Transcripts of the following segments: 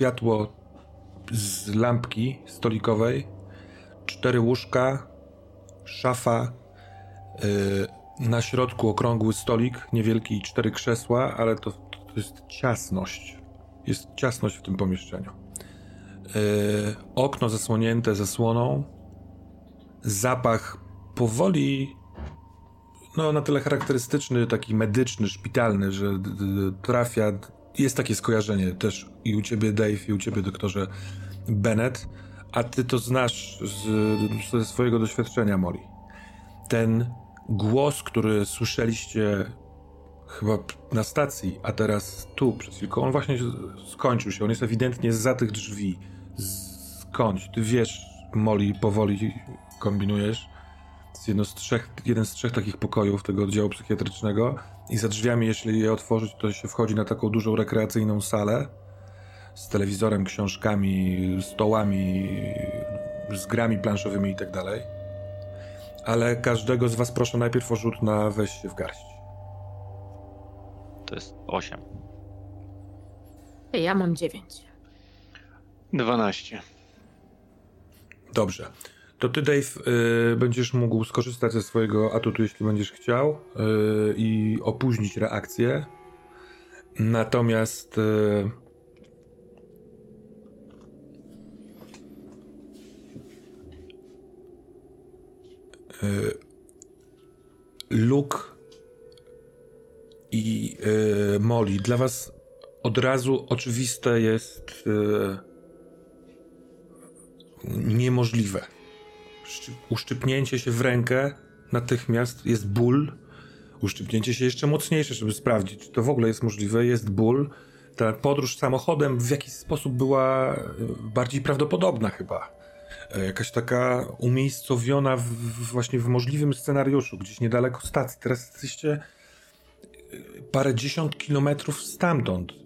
światło z lampki stolikowej, cztery łóżka, szafa, yy, na środku okrągły stolik, niewielki i cztery krzesła, ale to, to jest ciasność. Jest ciasność w tym pomieszczeniu. Yy, okno zasłonięte zasłoną, zapach powoli, no na tyle charakterystyczny, taki medyczny, szpitalny, że trafia. Jest takie skojarzenie też i u ciebie, Dave, i u ciebie, doktorze Bennett, a ty to znasz z, ze swojego doświadczenia, Molly. Ten głos, który słyszeliście chyba na stacji, a teraz tu przed chwilką, on właśnie skończył się. On jest ewidentnie za tych drzwi. Skądś? Ty wiesz, Molly, powoli kombinujesz. Jest jedno z trzech, jeden z trzech takich pokojów tego oddziału psychiatrycznego i za drzwiami, jeśli je otworzyć, to się wchodzi na taką dużą rekreacyjną salę z telewizorem, książkami, stołami, z grami planszowymi i tak dalej. Ale każdego z was proszę najpierw o rzut na weź się w garść. To jest 8. Ja mam 9. 12. Dobrze. To ty, Dave, y, będziesz mógł skorzystać ze swojego atutu, jeśli będziesz chciał, y, i opóźnić reakcję. Natomiast y, y Luke i y, Molly, dla was od razu oczywiste jest y, niemożliwe uszczypnięcie się w rękę natychmiast jest ból. Uszczypnięcie się jeszcze mocniejsze, żeby sprawdzić, czy to w ogóle jest możliwe. Jest ból. Ta podróż samochodem w jakiś sposób była e, bardziej prawdopodobna chyba. E, jakaś taka umiejscowiona w, właśnie w możliwym scenariuszu, gdzieś niedaleko stacji. Teraz jesteście e, parę dziesiąt kilometrów stamtąd.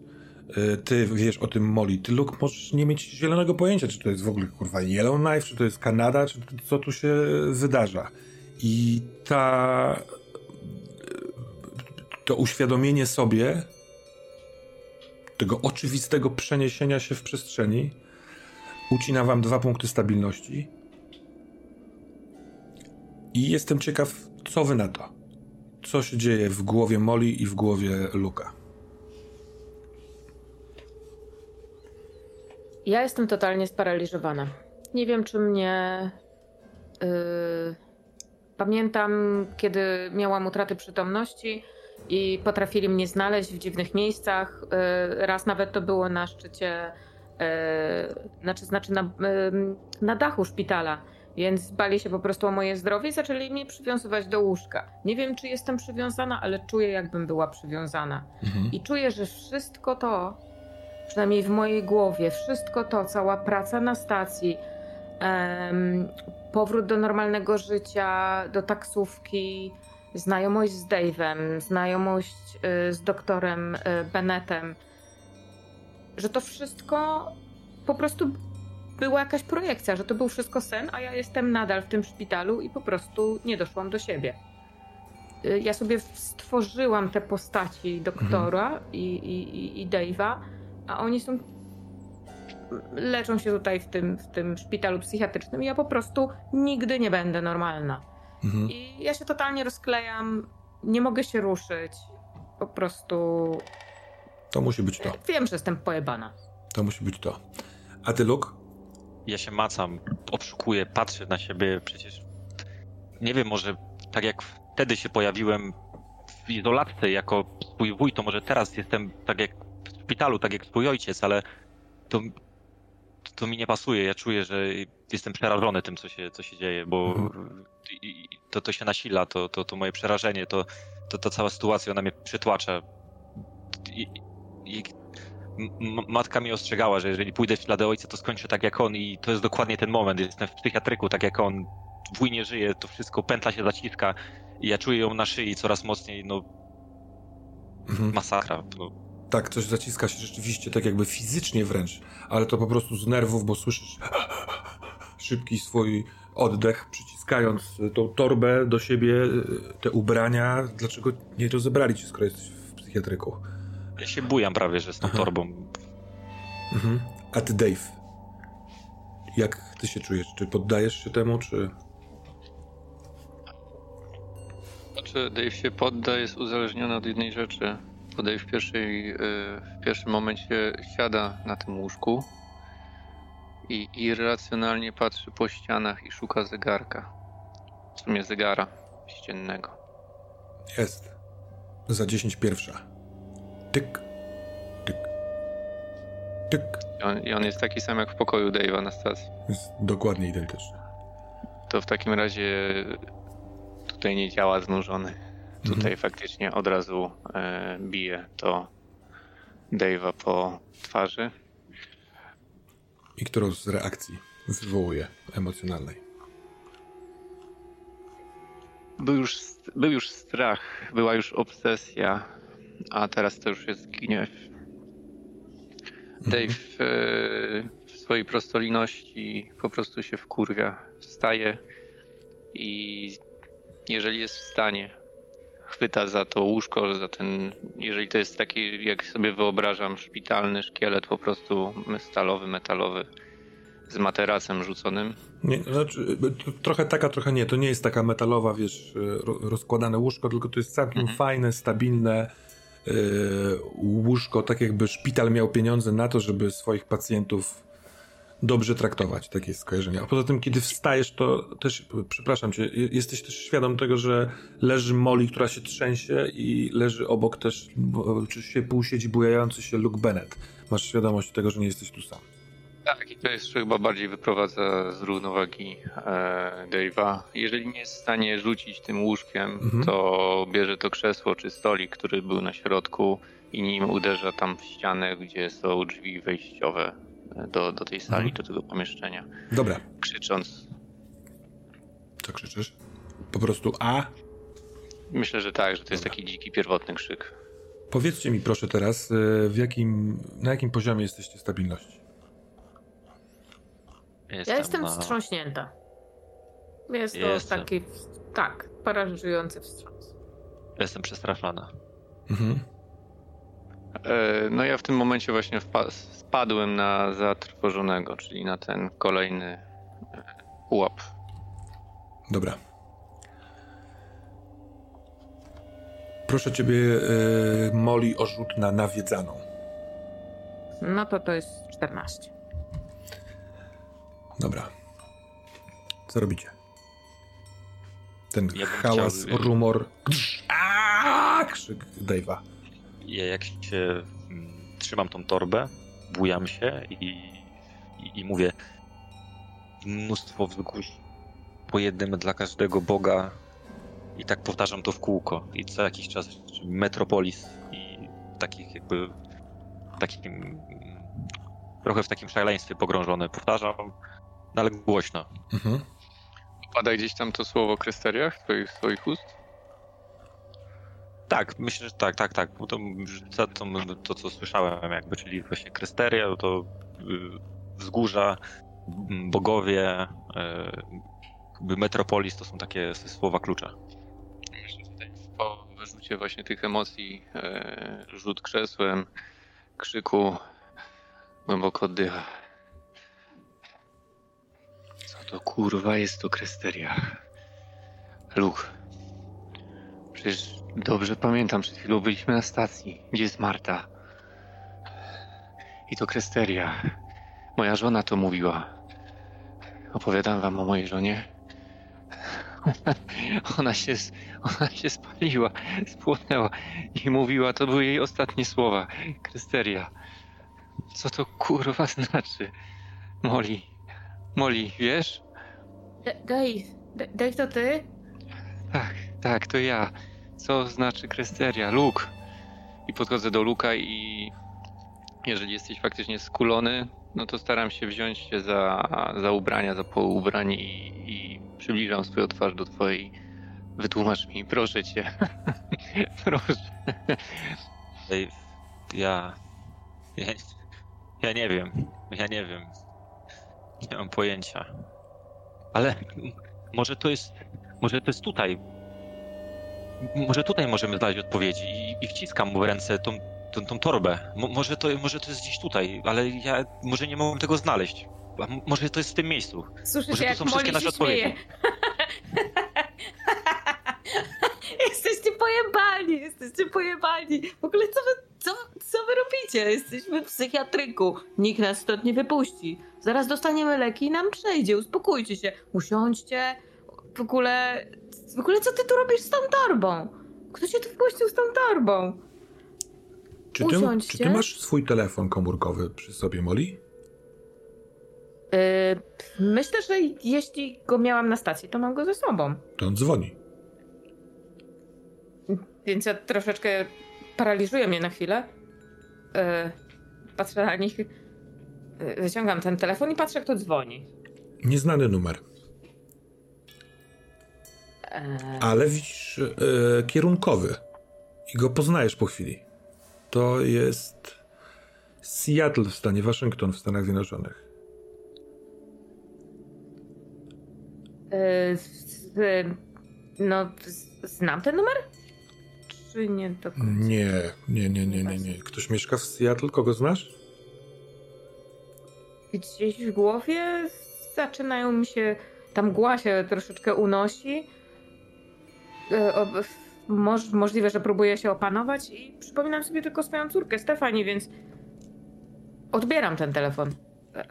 Y, ty wiesz o tym Molly, ty Luke możesz nie mieć zielonego pojęcia, czy to jest w ogóle kurwa Yellowknife, czy to jest Kanada, czy co tu się wydarza. I ta to uświadomienie sobie tego oczywistego przeniesienia się w przestrzeni ucina wam dwa punkty stabilności. I jestem ciekaw, co wy na to. Co się dzieje w głowie Molly i w głowie Luka. Ja jestem totalnie sparaliżowana. Nie wiem, czy mnie. Yy... Pamiętam, kiedy miałam utraty przytomności i potrafili mnie znaleźć w dziwnych miejscach. Yy, raz nawet to było na szczycie, yy, znaczy, znaczy na, yy, na dachu szpitala, więc bali się po prostu o moje zdrowie i zaczęli mnie przywiązywać do łóżka. Nie wiem, czy jestem przywiązana, ale czuję, jakbym była przywiązana. Mhm. I czuję, że wszystko to, przynajmniej w mojej głowie, wszystko to, cała praca na stacji, um, powrót do normalnego życia, do taksówki, znajomość z Dave'em, znajomość y, z doktorem y, Bennettem, że to wszystko po prostu była jakaś projekcja, że to był wszystko sen, a ja jestem nadal w tym szpitalu i po prostu nie doszłam do siebie. Y, ja sobie stworzyłam te postaci doktora mhm. i, i, i Dave'a, a oni są leczą się tutaj w tym, w tym szpitalu psychiatrycznym i ja po prostu nigdy nie będę normalna. Mhm. I ja się totalnie rozklejam, nie mogę się ruszyć. Po prostu. To musi być to. Wiem, że jestem pojebana. To musi być to. A ty, Luke? Ja się macam, obszukuję, patrzę na siebie. Przecież nie wiem, może tak jak wtedy się pojawiłem w izolatce jako swój wuj, to może teraz jestem tak jak szpitalu, tak jak twój ojciec, ale to, to mi nie pasuje. Ja czuję, że jestem przerażony tym, co się, co się dzieje, bo mhm. to, to się nasila, to, to, to moje przerażenie, to, to ta cała sytuacja, ona mnie przytłacza. I, i matka mi ostrzegała, że jeżeli pójdę w ślady ojca, to skończę tak jak on i to jest dokładnie ten moment. Jestem w psychiatryku, tak jak on. Wuj nie żyje, to wszystko, pętla się zaciska i ja czuję ją na szyi coraz mocniej, no mhm. masakra. No tak, coś zaciska się rzeczywiście, tak jakby fizycznie wręcz, ale to po prostu z nerwów, bo słyszysz szybki swój oddech, przyciskając tą torbę do siebie, te ubrania. Dlaczego nie rozebrali cię, skoro jesteś w psychiatryku? Ja się bujam prawie, że z tą Aha. torbą. Mhm. A ty, Dave, jak ty się czujesz? Czy poddajesz się temu, czy... Znaczy, Dave się podda, jest uzależniony od jednej rzeczy. Bo Dave w, pierwszej, y, w pierwszym momencie siada na tym łóżku i irracjonalnie patrzy po ścianach i szuka zegarka. W sumie zegara ściennego. Jest. Za 10 pierwsza. Tyk. Tyk. Tyk. I on, I on jest taki sam jak w pokoju Dave'a na stacji. Jest dokładnie identyczny. To w takim razie tutaj nie działa znużony. Tutaj faktycznie od razu e, bije to Dave'a po twarzy. I którą z reakcji wywołuje emocjonalnej? Był już, był już strach, była już obsesja, a teraz to już jest gniew. Dave e, w swojej prostoliności po prostu się wkurwia. Wstaje i jeżeli jest w stanie, chwyta za to łóżko, za ten, jeżeli to jest taki, jak sobie wyobrażam, szpitalny szkielet po prostu stalowy, metalowy z materacem rzuconym, Nie, znaczy, trochę taka, trochę nie. To nie jest taka metalowa, wiesz, ro, rozkładane łóżko, tylko to jest całkiem Mhm. fajne, stabilne yy, łóżko, tak jakby szpital miał pieniądze na to, żeby swoich pacjentów dobrze traktować. Takie jest skojarzenie. A poza tym, kiedy wstajesz, to też, przepraszam cię, je- jesteś też świadom tego, że leży Molly, która się trzęsie i leży obok też, bo- czy się pół siedzi bujający się Luke Bennett. Masz świadomość tego, że nie jesteś tu sam. Tak, i to jest chyba bardziej wyprowadza z równowagi e, Dave'a. Jeżeli nie jest w stanie rzucić tym łóżkiem, Mhm. to bierze to krzesło czy stolik, który był na środku i nim uderza tam w ścianę, gdzie są drzwi wejściowe do, do tej sali, Mhm. do tego pomieszczenia. Dobra, Krzycząc, co krzyczysz? Po prostu A, myślę, że tak, że to jest Dobra. taki dziki, pierwotny krzyk. Powiedzcie mi proszę teraz, e, w jakim, na jakim poziomie jesteście stabilności? Ja jestem na... wstrząśnięta. Jest to Jestem. taki, tak, paraliżujący wstrząs. Jestem przestraszona. Mhm. E, no ja w tym momencie właśnie spadłem na zatrwożonego, czyli na ten kolejny e, pułap. Dobra. Proszę ciebie, e, Molly, o rzut na nawiedzaną. No to to jest 14. Dobra. Co robicie? Ten Ja hałas, chciał- rumor. Aaaa! Krzyk Dave'a. Ja jak się mm, trzymam tą torbę, bujam się i, i, i mówię mnóstwo wzgórz po jednym dla każdego Boga i tak powtarzam to w kółko i co jakiś czas Metropolis i takich jakby takim trochę w takim szaleństwie pogrążony powtarzam, no ale głośno. Mhm. Pada gdzieś tam to słowo krysteriach twoich, swoich ust? Tak, myślę, że tak, tak, tak. To, to, to, co słyszałem, jakby, czyli właśnie Krysteria, to y, wzgórza, bogowie, y, jakby Metropolis to są takie słowa klucze. Myślę, że tutaj po wyrzucie właśnie tych emocji, e, rzut krzesłem, krzyku, głęboko oddycha. Co to kurwa jest to kresteria? Luke, przecież dobrze pamiętam, przed chwilą byliśmy na stacji. Gdzie jest Marta? I to kresteria. Moja żona to mówiła. Opowiadam wam o mojej żonie. Ona się, ona się spaliła, spłonęła i mówiła, to były jej ostatnie słowa. Krysteria. Co to kurwa znaczy? Molly. Molly, wiesz? Dave, Dave to ty? Tak, tak, to ja. Co znaczy krysteria? Luke. I podchodzę do Luka i jeżeli jesteś faktycznie skulony, no to staram się wziąć się za, za ubrania, za półubrań i, i przybliżam swoją twarz do twojej. Wytłumacz mi, proszę cię. proszę. Ej, ja, ja. Ja nie wiem. Ja nie wiem. Nie mam pojęcia. Ale może to jest. Może to jest tutaj. Może tutaj możemy znaleźć odpowiedzi. I, i wciskam mu w ręce tą, tą, tą torbę. Mo, może, to, może to jest gdzieś tutaj, ale ja może nie mogłem tego znaleźć. A może to jest w tym miejscu. Słyszycie, Może to są wszystkie nasze odpowiedzi. jesteście pojebani, jesteście pojebani. W ogóle co wy, co, co wy robicie? Jesteśmy w psychiatryku. Nikt nas stąd nie wypuści. Zaraz dostaniemy leki i nam przejdzie. Uspokójcie się. Usiądźcie. W ogóle... W ogóle co ty tu robisz z tą torbą? Kto cię tu wpuścił z tą torbą? Czy ty, czy ty masz swój telefon komórkowy przy sobie, Molly? Yy, myślę, że jeśli go miałam na stacji, to mam go ze sobą. To on dzwoni. Więc ja troszeczkę paraliżuje mnie na chwilę. Yy, patrzę na nich. Yy, wyciągam ten telefon i patrzę, kto dzwoni. Nieznany numer. Yy, Ale widzisz e, kierunkowy. I go poznajesz po chwili. To jest Seattle w stanie Waszyngton w Stanach Zjednoczonych. z- yy, no, z- znam ten numer? Czy nie do końca? Nie, nie, nie, nie, nie, nie. Ktoś mieszka w Seattle? Kogo znasz? Gdzieś w głowie zaczynają mi się. Tam mgła się troszeczkę unosi. Moż, możliwe, że próbuję się opanować i przypominam sobie tylko swoją córkę, Stefani, więc odbieram ten telefon. E,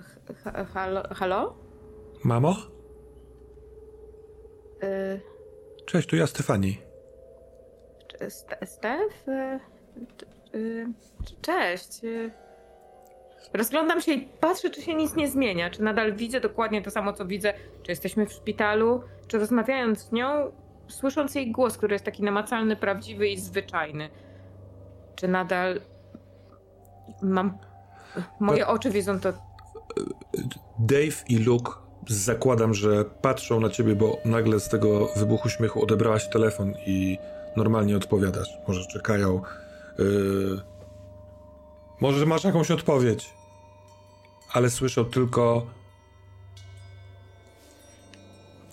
ha- Halo? halo? Mamo? Yy, Cześć, tu ja Stefani. Stef? Y, y, Cześć. Y, Rozglądam się i patrzę, czy się nic nie zmienia. Czy nadal widzę dokładnie to samo, co widzę. Czy jesteśmy w szpitalu, czy rozmawiając z nią, słysząc jej głos, który jest taki namacalny, prawdziwy i zwyczajny. Czy nadal mam. Moje oczy widzą to. Dave i Luke zakładam, że patrzą na ciebie, bo nagle z tego wybuchu śmiechu odebrałaś telefon i normalnie odpowiadasz. Może czekają. Yy... Może masz jakąś odpowiedź. Ale słyszą tylko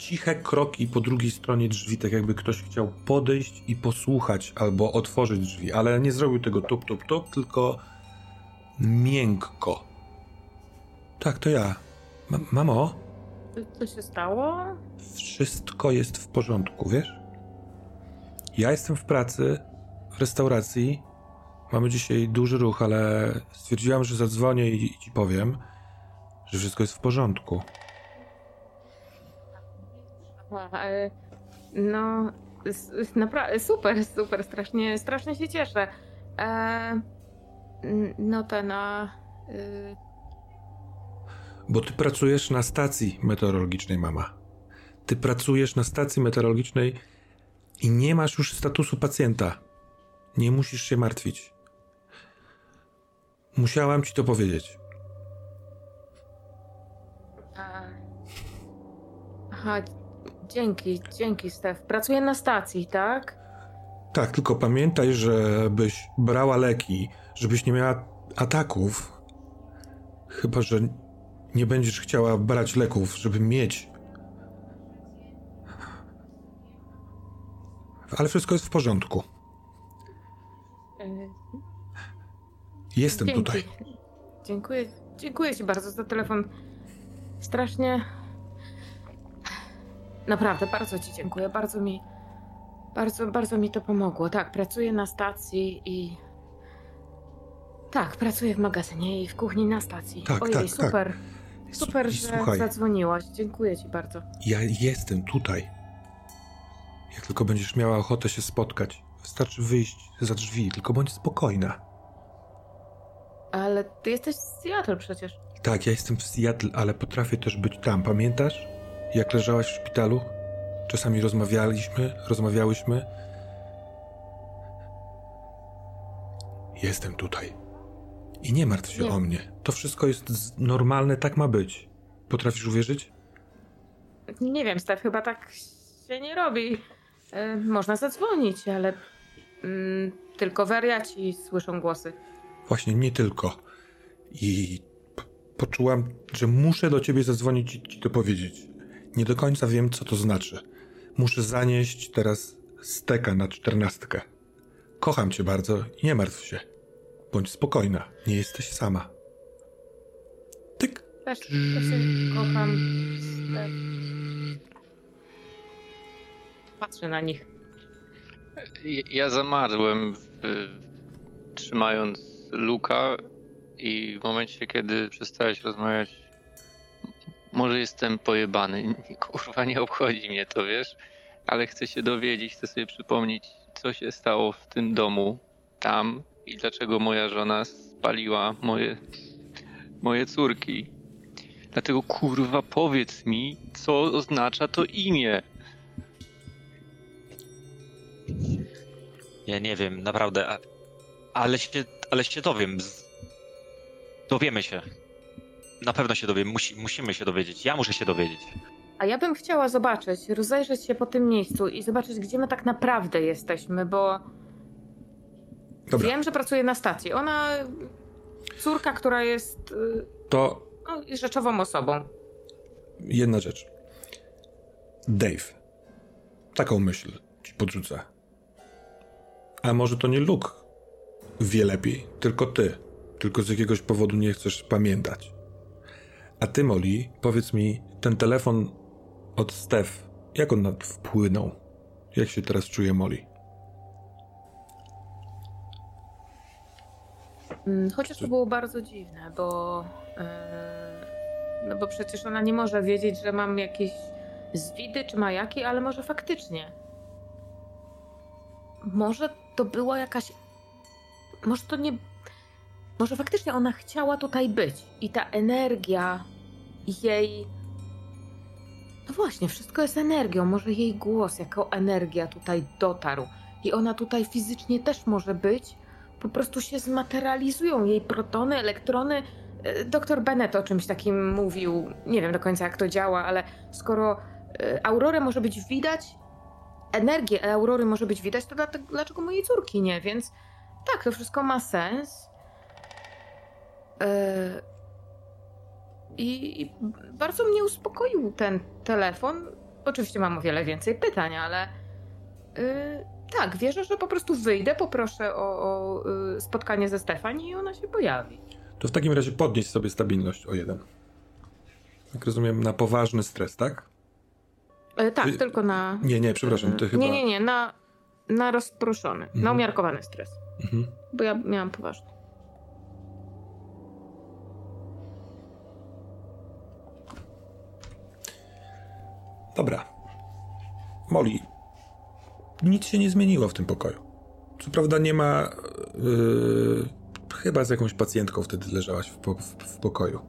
ciche kroki po drugiej stronie drzwi, tak jakby ktoś chciał podejść i posłuchać albo otworzyć drzwi, ale nie zrobił tego tup, tup, tup, tylko miękko. Tak, to ja. Ma- mamo, Co się stało? wszystko jest w porządku, wiesz? Ja jestem w pracy, w restauracji. Mamy dzisiaj duży ruch, ale stwierdziłam, że zadzwonię i, i ci powiem, że wszystko jest w porządku. No, super, super, strasznie, strasznie się cieszę. E, no ten, a, y, Bo ty pracujesz na stacji meteorologicznej, mama. Ty pracujesz na stacji meteorologicznej i nie masz już statusu pacjenta. Nie musisz się martwić. Musiałam ci to powiedzieć. aha, dzięki, dzięki Stef. Pracuję na stacji, tak? Tak, tylko pamiętaj, żebyś brała leki, żebyś nie miała ataków. Chyba, że nie będziesz chciała brać leków, żeby mieć. Ale wszystko jest w porządku. Jestem dzięki. tutaj. Dziękuję, dziękuję ci bardzo za telefon. Strasznie... Naprawdę, bardzo ci dziękuję, bardzo mi... Bardzo, bardzo mi to pomogło. Tak, pracuję na stacji i... Tak, pracuję w magazynie i w kuchni na stacji. Tak, Ojej, tak, tak. super. Super, I że słuchaj, zadzwoniłaś. Dziękuję ci bardzo. ja jestem tutaj. Jak tylko będziesz miała ochotę się spotkać, wystarczy wyjść za drzwi, tylko bądź spokojna. Ale ty jesteś z Seattle przecież. Tak, ja jestem w Seattle, ale potrafię też być tam. Pamiętasz, jak leżałaś w szpitalu? Czasami rozmawialiśmy, rozmawiałyśmy. Jestem tutaj. I nie martw się Nie. o mnie. To wszystko jest normalne, tak ma być. Potrafisz uwierzyć? Nie wiem, Stef, chyba tak się nie robi. E, można zadzwonić, ale mm, tylko wariaci słyszą głosy. Właśnie, nie tylko. I poczułam, że muszę do ciebie zadzwonić i ci to powiedzieć. Nie do końca wiem, co to znaczy. Muszę zanieść teraz steka na czternastkę. Kocham cię bardzo i nie martw się. Bądź spokojna, nie jesteś sama. Tyk. Też, też się kocham. Stef. Patrzę na nich. Ja zamarłem, w, trzymając Luka i w momencie, kiedy przestałeś rozmawiać, może jestem pojebany, kurwa nie obchodzi mnie to, wiesz, ale chcę się dowiedzieć, chcę sobie przypomnieć, co się stało w tym domu, tam i dlaczego moja żona spaliła moje, moje córki. Dlatego kurwa powiedz mi, co oznacza to imię. Ja nie wiem, naprawdę, ale, się, ale się dowiem. Dowiemy się. Na pewno się dowiemy, Musi, musimy się dowiedzieć. Ja muszę się dowiedzieć. A ja bym chciała zobaczyć, rozejrzeć się po tym miejscu i zobaczyć, gdzie my tak naprawdę jesteśmy, bo Dobra, wiem, że pracuje na stacji. Ona, córka, która jest y, to no, rzeczową osobą. jedna rzecz. Dave. Taką myśl ci podrzucę. A może to nie Luke wie lepiej, tylko ty. Tylko z jakiegoś powodu nie chcesz pamiętać. A ty, Molly, powiedz mi, ten telefon od Steph, jak on wpłynął? Jak się teraz czuje Molly? Mm, Chociaż to było bardzo dziwne, bo. yy, no bo przecież ona nie może wiedzieć, że mam jakieś zwidy czy majaki, ale może faktycznie. Może to była jakaś. Może to nie. Może faktycznie ona chciała tutaj być i ta energia jej. No właśnie, wszystko jest energią. Może jej głos jako energia tutaj dotarł. I ona tutaj fizycznie też może być, po prostu się zmaterializują jej protony, elektrony. E, Doktor Bennett o czymś takim mówił. Nie wiem do końca jak to działa, ale skoro e, aurorę może być widać, energię aurory może być widać, to dlaczego mojej córki nie? Więc tak, to wszystko ma sens. E, I i bardzo mnie uspokoił ten telefon. Oczywiście mam o wiele więcej pytań, ale e, tak, wierzę, że po prostu wyjdę, poproszę o, o y, spotkanie ze Stefani i ona się pojawi. To w takim razie podnieś sobie stabilność o jeden. Jak rozumiem, na poważny stres, tak? E, tak, Y, tylko na. Nie, nie, przepraszam, ty chyba... Nie, nie, nie, na, na rozproszony, na Mhm. umiarkowany stres. Mhm. Bo ja miałam poważny. Dobra. Molly, nic się nie zmieniło w tym pokoju. Co prawda nie ma... Yy, chyba z jakąś pacjentką wtedy leżałaś w, po, w, w pokoju.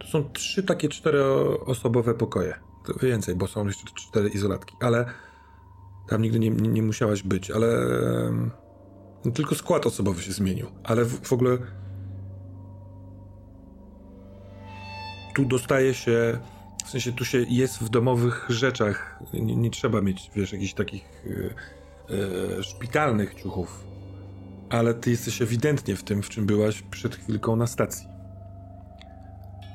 To są trzy takie czteroosobowe pokoje. To więcej, bo są jeszcze cztery izolatki, ale tam nigdy nie, nie, nie musiałaś być, ale... No, tylko skład osobowy się zmienił, ale w, w ogóle... Tu dostaje się w sensie tu się jest w domowych rzeczach. Nie, nie trzeba mieć, wiesz, jakichś takich y, y, szpitalnych ciuchów. Ale ty jesteś ewidentnie w tym, w czym byłaś przed chwilką na stacji.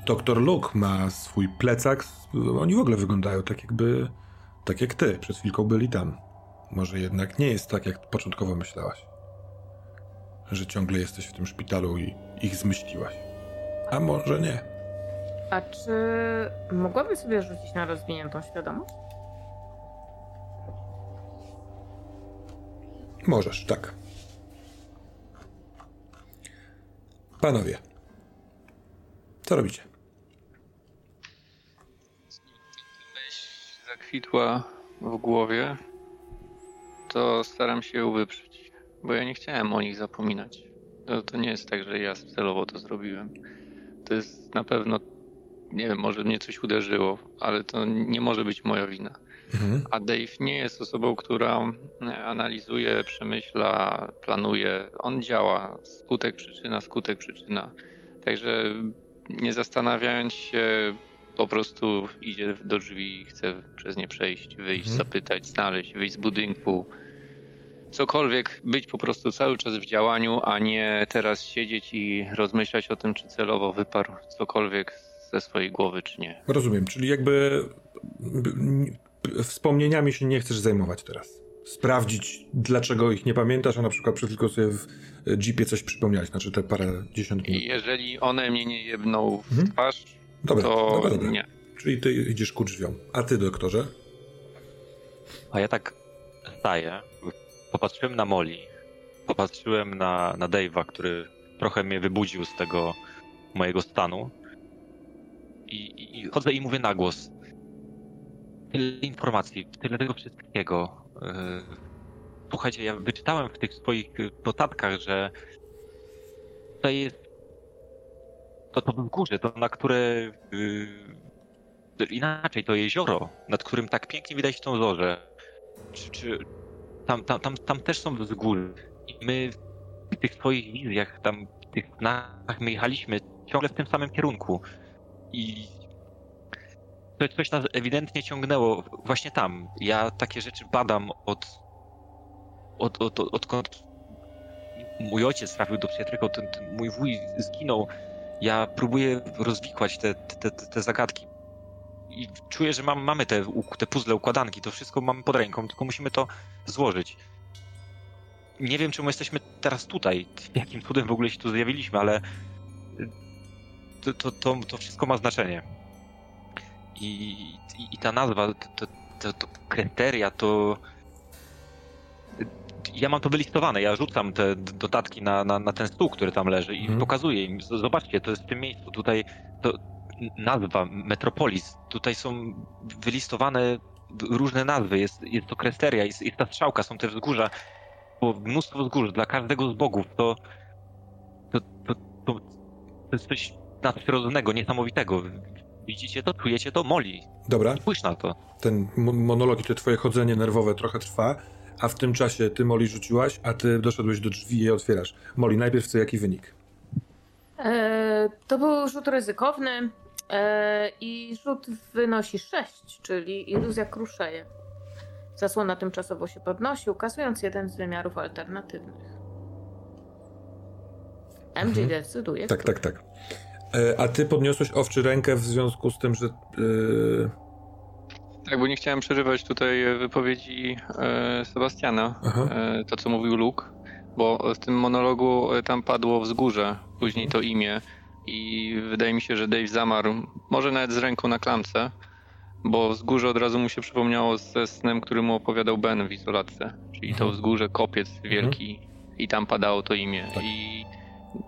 Doktor Luke ma swój plecak. Oni w ogóle wyglądają tak jakby. tak jak ty. Przed chwilką byli tam. Może jednak nie jest tak, jak początkowo myślałaś. Że ciągle jesteś w tym szpitalu i ich zmyśliłaś. A może nie. A czy mogłabym sobie rzucić na rozwiniętą świadomość? Możesz, tak. Panowie, co robicie? zakwitła w głowie, to staram się ją wyprzeć, bo ja nie chciałem o nich zapominać. To, to nie jest tak, że ja celowo to zrobiłem. To jest na pewno, nie wiem, może mnie coś uderzyło, ale to nie może być moja wina. Mhm. A Dave nie jest osobą, która analizuje, przemyśla, planuje. On działa. Skutek, przyczyna, skutek, przyczyna. Także nie zastanawiając się, po prostu idzie do drzwi, chce przez nie przejść, wyjść, Mhm. zapytać, znaleźć, wyjść z budynku. Cokolwiek, być po prostu cały czas w działaniu, a nie teraz siedzieć i rozmyślać o tym, czy celowo wyparł cokolwiek ze swojej głowy, czy nie. Rozumiem, czyli jakby wspomnieniami się nie chcesz zajmować teraz. sprawdzić, dlaczego ich nie pamiętasz, a na przykład przed tylko sobie w jeepie coś przypomniałeś, znaczy te parę dziesiąt minut. I jeżeli one mnie nie jedną w Mhm. twarz, Dobra, to dobra, dobra. nie. Czyli ty idziesz ku drzwiom. A ty, doktorze? A ja tak staję, popatrzyłem na Molly, popatrzyłem na, na Dave'a, który trochę mnie wybudził z tego mojego stanu i, i, chodzę i mówię na głos. Tyle informacji, tyle tego wszystkiego. Yy, Słuchajcie, ja wyczytałem w tych swoich y, notatkach, że tutaj jest to, to wzgórze, to na które yy, inaczej, to jezioro, nad którym tak pięknie widać tą zorzę. Czy, czy tam, tam, tam, tam też są wzgóry. I my w tych swoich wizjach, tam w tych snach, my jechaliśmy ciągle w tym samym kierunku. I to coś nas ewidentnie ciągnęło właśnie tam. Ja takie rzeczy badam od, od, od, od odkąd mój ojciec trafił do psychiatryka, ten, ten mój wuj zginął. Ja próbuję rozwikłać te, te, te, te zagadki. I czuję, że mam, mamy te, te puzzle, układanki, to wszystko mamy pod ręką, tylko musimy to złożyć. Nie wiem, czemu jesteśmy teraz tutaj, jakim cudem w ogóle się tu zjawiliśmy, ale to, to, to, to wszystko ma znaczenie. I, i, i ta nazwa, to, to, to, kryteria, to... Ja mam to wylistowane, ja rzucam te dodatki na, na, na ten stół, który tam leży i Mhm. pokazuję im, zobaczcie, to jest w tym miejscu, tutaj to nazwa, Metropolis, tutaj są wylistowane różne nazwy, jest, jest to kryteria, jest, jest ta strzałka, są te wzgórza, było mnóstwo wzgórz dla każdego z bogów, to to, to, to, to jest coś nadprzyrodzonego, niesamowitego. Widzicie to? Czujecie to? Moli. Dobra, Spójrz na to. ten mo- monolog i to twoje chodzenie nerwowe trochę trwa, a w tym czasie ty Moli rzuciłaś, a ty doszedłeś do drzwi i je otwierasz. Moli, najpierw co, jaki wynik? E, to był rzut ryzykowny e, i rzut wynosi 6, czyli iluzja kruszeje. Zasłona tymczasowo się podnosi, ukazując jeden z wymiarów alternatywnych. MG Mhm. decyduje. Tak, tak, tak. E, a ty podniosłeś owczy rękę w związku z tym, że... E, Tak, bo nie chciałem przerywać tutaj e, wypowiedzi e, Sebastiana, e, to co mówił Luke, bo w tym monologu tam padło wzgórze, później to imię i wydaje mi się, że Dave zamarł, może nawet z ręką na klamce, bo wzgórze od razu mu się przypomniało ze snem, który mu opowiadał Ben w izolatce, czyli to Mhm. wzgórze, kopiec wielki i tam padało to imię Tak. i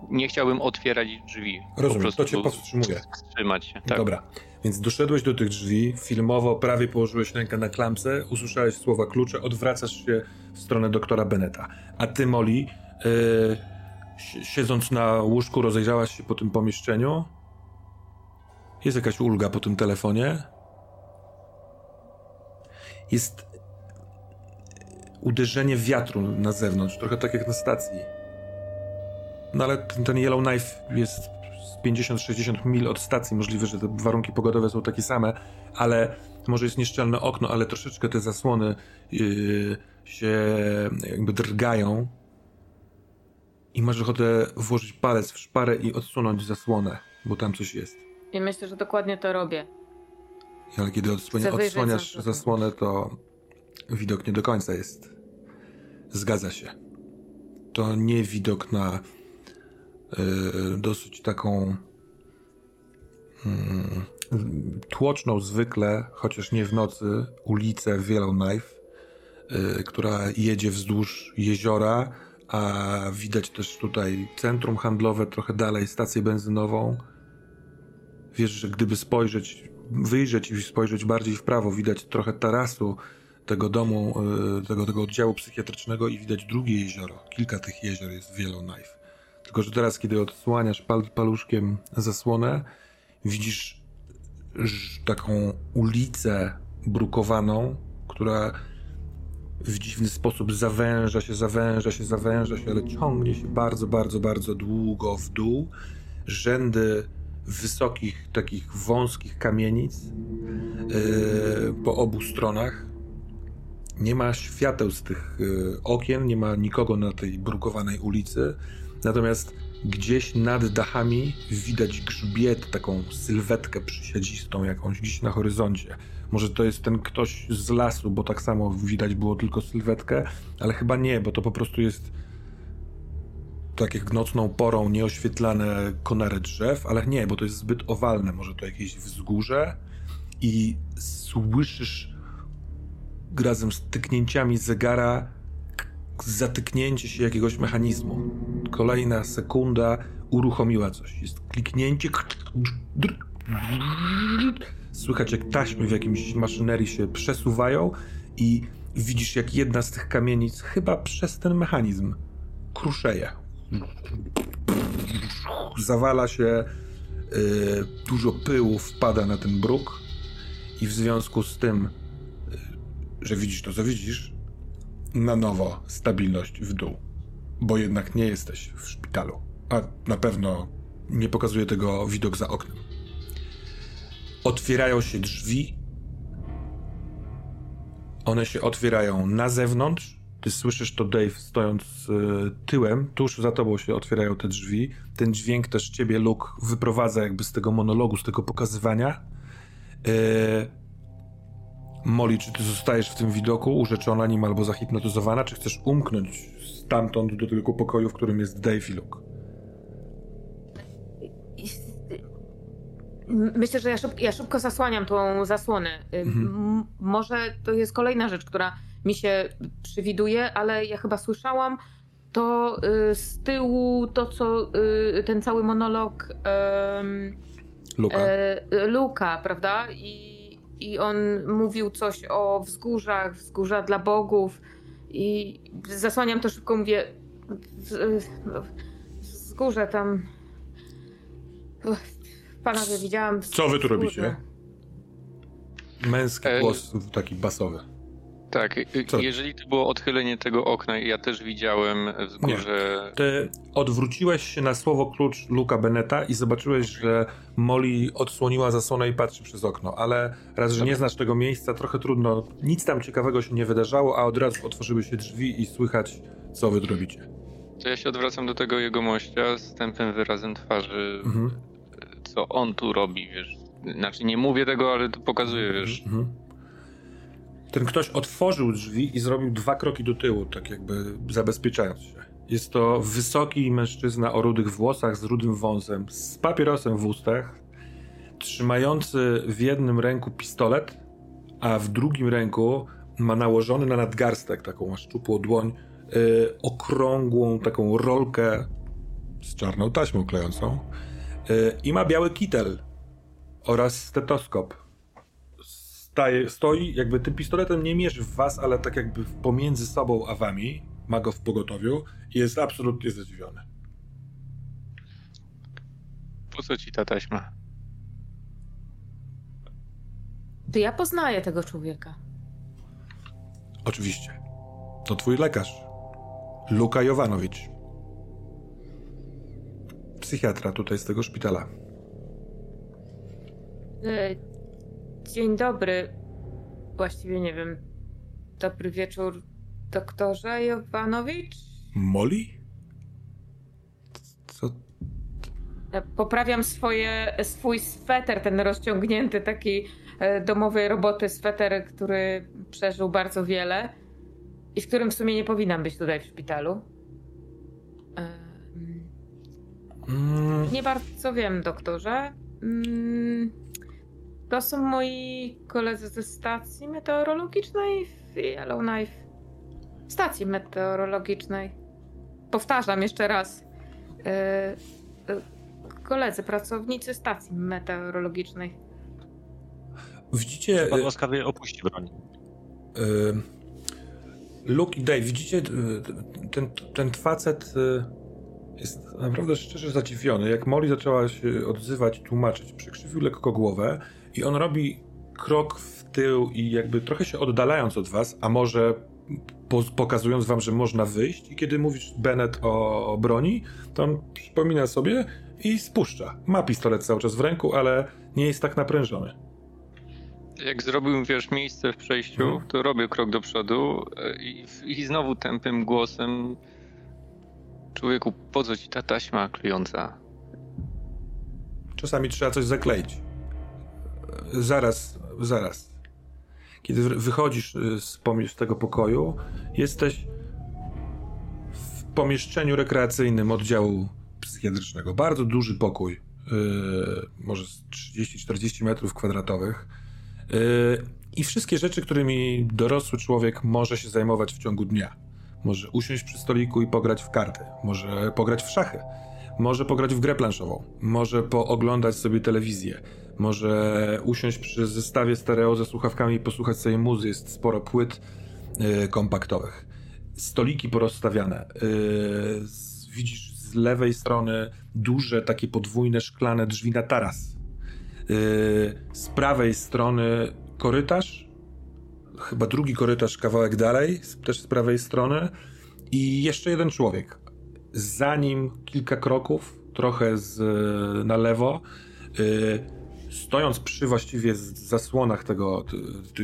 nie chciałbym otwierać drzwi. Rozumiem, to cię powstrzymuje. Wstrzymać się, tak. Dobra, więc doszedłeś do tych drzwi, filmowo prawie położyłeś rękę na klamce, usłyszałeś słowa klucze, odwracasz się w stronę doktora Beneta. A ty, Molly, e, si- siedząc na łóżku, rozejrzałaś się po tym pomieszczeniu. Jest jakaś ulga po tym telefonie. Jest uderzenie wiatru na zewnątrz, trochę tak jak na stacji. No ale ten, ten Yellowknife jest z 50-60 mil od stacji. Możliwe, że te warunki pogodowe są takie same, ale może jest nieszczelne okno, ale troszeczkę te zasłony yy, się jakby drgają. I masz ochotę włożyć palec w szparę i odsunąć zasłonę, bo tam coś jest. I myślę, że dokładnie to robię. Ale kiedy odsłania, odsłaniasz za- zasłonę, to widok nie do końca jest. Zgadza się. To nie widok na dosyć taką mm, tłoczną zwykle, chociaż nie w nocy, ulicę Yellowknife, y, która jedzie wzdłuż jeziora, a widać też tutaj centrum handlowe, trochę dalej stację benzynową. Wiesz, że gdyby spojrzeć, wyjrzeć i spojrzeć bardziej w prawo, widać trochę tarasu tego domu, y, tego, tego oddziału psychiatrycznego i widać drugie jezioro. Kilka tych jezior jest w Yellowknife. Tylko, że teraz, kiedy odsłaniasz pal, paluszkiem zasłonę, widzisz taką ulicę brukowaną, która w dziwny sposób zawęża się, zawęża się, zawęża się, ale ciągnie się bardzo, bardzo, bardzo długo w dół. Rzędy wysokich, takich wąskich kamienic yy, po obu stronach. Nie ma świateł z tych yy, okien, nie ma nikogo na tej brukowanej ulicy. Natomiast gdzieś nad dachami widać grzbiet, taką sylwetkę przysiadzistą jakąś gdzieś na horyzoncie. Może to jest ten ktoś z lasu, bo tak samo widać było tylko sylwetkę, ale chyba nie, bo to po prostu jest tak jak nocną porą nieoświetlane konary drzew, ale nie, bo to jest zbyt owalne. Może to jakieś wzgórze i słyszysz razem z tyknięciami zegara zatyknięcie się jakiegoś mechanizmu. Kolejna sekunda uruchomiła coś. Jest kliknięcie. Słychać jak taśmy w jakimś maszynerii się przesuwają i widzisz jak jedna z tych kamienic chyba przez ten mechanizm kruszeje. Zawala się, yy, dużo pyłu wpada na ten bruk i w związku z tym, yy, że widzisz to, co widzisz, na nowo stabilność w dół, bo jednak nie jesteś w szpitalu, a na pewno nie pokazuje tego widok za oknem. Otwierają się drzwi. One się otwierają na zewnątrz. Ty słyszysz to, Dave, stojąc y, tyłem. Tuż za tobą się otwierają te drzwi. Ten dźwięk też ciebie, Luke, wyprowadza jakby z tego monologu, z tego pokazywania. Y, Molly, czy ty zostajesz w tym widoku, urzeczona nim albo zahipnotyzowana, czy chcesz umknąć stamtąd do tego pokoju, w którym jest Dave i Luke? Myślę, że ja, szyb, ja szybko zasłaniam tą zasłonę. Mhm. Może to jest kolejna rzecz, która mi się przewiduje, ale ja chyba słyszałam to y, z tyłu, to co y, ten cały monolog Luka. E, Luka, prawda? I i on mówił coś o wzgórzach, wzgórza dla bogów i zasłaniam to szybko, mówię wzgórze tam panowie widziałam Co wy tu robicie? Męski głos taki basowy. Tak, Co? jeżeli to było odchylenie tego okna, ja też widziałem wzgórze. Nie. Ty odwróciłeś się na słowo klucz Luka Beneta i zobaczyłeś, że Molly odsłoniła zasłonę i patrzy przez okno, ale raz, że nie znasz tego miejsca, trochę trudno, nic tam ciekawego się nie wydarzało, a od razu otworzyły się drzwi i słychać, co wy robicie. To ja się odwracam do tego jego mościa z tępym wyrazem twarzy, mhm. co on tu robi, wiesz. Znaczy nie mówię tego, ale to pokazuję, wiesz. Mhm ten ktoś otworzył drzwi i zrobił dwa kroki do tyłu, tak jakby zabezpieczając się. Jest to wysoki mężczyzna o rudych włosach z rudym wąsem, z papierosem w ustach, trzymający w jednym ręku pistolet, a w drugim ręku ma nałożony na nadgarstek, taką szczupłą dłoń, yy, okrągłą taką rolkę z czarną taśmą klejącą yy, i ma biały kitel oraz stetoskop staje, stoi, jakby tym pistoletem nie mierzy w was, ale tak jakby pomiędzy sobą a wami, ma go w pogotowiu i jest absolutnie zdziwiony. Po co ci ta taśma? To ja poznaję tego człowieka. Oczywiście. To twój lekarz. Luka Jowanowicz. Psychiatra tutaj z tego szpitala. E, Dzień dobry. Właściwie nie wiem. Dobry wieczór, doktorze Jovanowicz? Molly? Co? Poprawiam swoje, swój sweter, ten rozciągnięty, taki e, domowej roboty sweter, który przeżył bardzo wiele i w którym w sumie nie powinnam być tutaj w szpitalu. Mm. Nie bardzo wiem, doktorze. To są moi koledzy ze stacji meteorologicznej w Yellowknife. Stacji meteorologicznej. Powtarzam jeszcze raz. Yy, yy, koledzy, pracownicy stacji meteorologicznej. Widzicie... Pan łaskawie opuści broń. Yy, Luke i Dave, widzicie ten, ten facet jest naprawdę szczerze zadziwiony. Jak Molly zaczęła się odzywać, tłumaczyć, przykrzywił lekko głowę i on robi krok w tył i jakby trochę się oddalając od was, a może po, pokazując wam, że można wyjść i kiedy mówisz Bennett o, o broni, to on przypomina sobie i spuszcza. Ma pistolet cały czas w ręku, ale nie jest tak naprężony. Jak zrobił, wiesz, miejsce w przejściu, hmm. to robię krok do przodu e, i, i znowu tępym głosem człowieku, po co ci ta taśma klejąca? Czasami trzeba coś zakleić. Zaraz, zaraz. Kiedy wychodzisz y, z, z tego pokoju, jesteś w pomieszczeniu rekreacyjnym oddziału psychiatrycznego. Bardzo duży pokój, yy, może 30-40 metrów kwadratowych. Yy, I wszystkie rzeczy, którymi dorosły człowiek może się zajmować w ciągu dnia. Może usiąść przy stoliku i pograć w karty, może pograć w szachy, może pograć w grę planszową, może pooglądać sobie telewizję, może usiąść przy zestawie stereo ze słuchawkami i posłuchać sobie muzy. Jest sporo płyt yy, kompaktowych. Stoliki porozstawiane. Yy, widzisz z lewej strony duże, takie podwójne, szklane drzwi na taras. Yy, z prawej strony korytarz, chyba drugi korytarz kawałek dalej, też z prawej strony i jeszcze jeden człowiek. Za nim kilka kroków, trochę z, na lewo, stojąc przy właściwie zasłonach tego,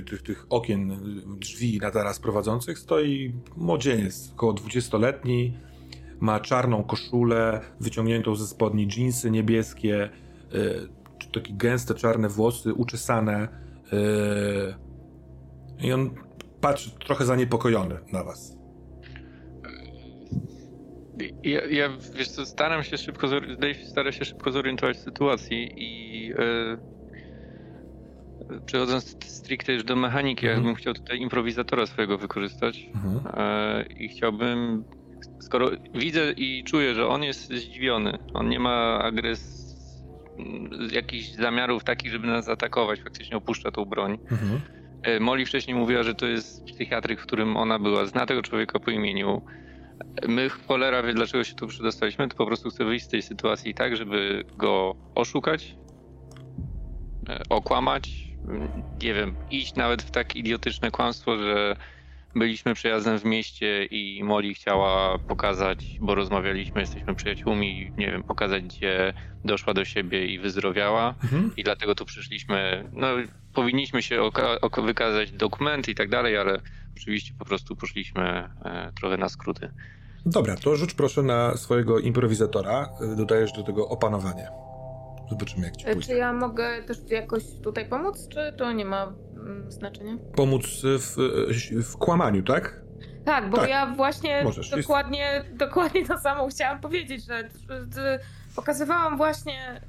tych, tych, okien, drzwi na taras prowadzących, stoi młodzieniec, około 20-letni, ma czarną koszulę, wyciągniętą ze spodni dżinsy niebieskie, yy, takie gęste czarne włosy, uczesane. Yy, I on patrzy trochę zaniepokojony na was. Ja, ja wiesz co, staram się szybko, stara się szybko zorientować w sytuacji i yy, przechodząc stricte już do mechaniki, mhm. ja bym chciał tutaj improwizatora swojego wykorzystać mhm. yy, i chciałbym, skoro widzę i czuję, że on jest zdziwiony, on nie ma agres jakichś zamiarów takich, żeby nas atakować, faktycznie opuszcza tą broń. Mhm. Molly wcześniej mówiła, że to jest psychiatryk, w którym ona była, zna tego człowieka po imieniu. My cholera wie, dlaczego się tu przedostaliśmy, to po prostu chcę wyjść z tej sytuacji tak, żeby go oszukać, e, okłamać, nie wiem, iść nawet w tak idiotyczne kłamstwo, że byliśmy przejazdem w mieście i Molly chciała pokazać, bo rozmawialiśmy, jesteśmy przyjaciółmi, nie wiem, pokazać, gdzie doszła do siebie i wyzdrowiała mhm. i dlatego tu przyszliśmy, no powinniśmy się wykazać dokumenty i tak dalej, ale oczywiście po prostu poszliśmy e, trochę na skróty. Dobra, to rzuć proszę na swojego improwizatora. E, dodajesz do tego opanowanie. Zobaczymy, jak ci e, pójdzie. Czy ja mogę też jakoś tutaj pomóc, czy to nie ma mm, znaczenia? Pomóc w, w kłamaniu, tak? Tak, bo tak. ja właśnie Możesz, dokładnie, jest... dokładnie to samo chciałam powiedzieć, że, pokazywałam właśnie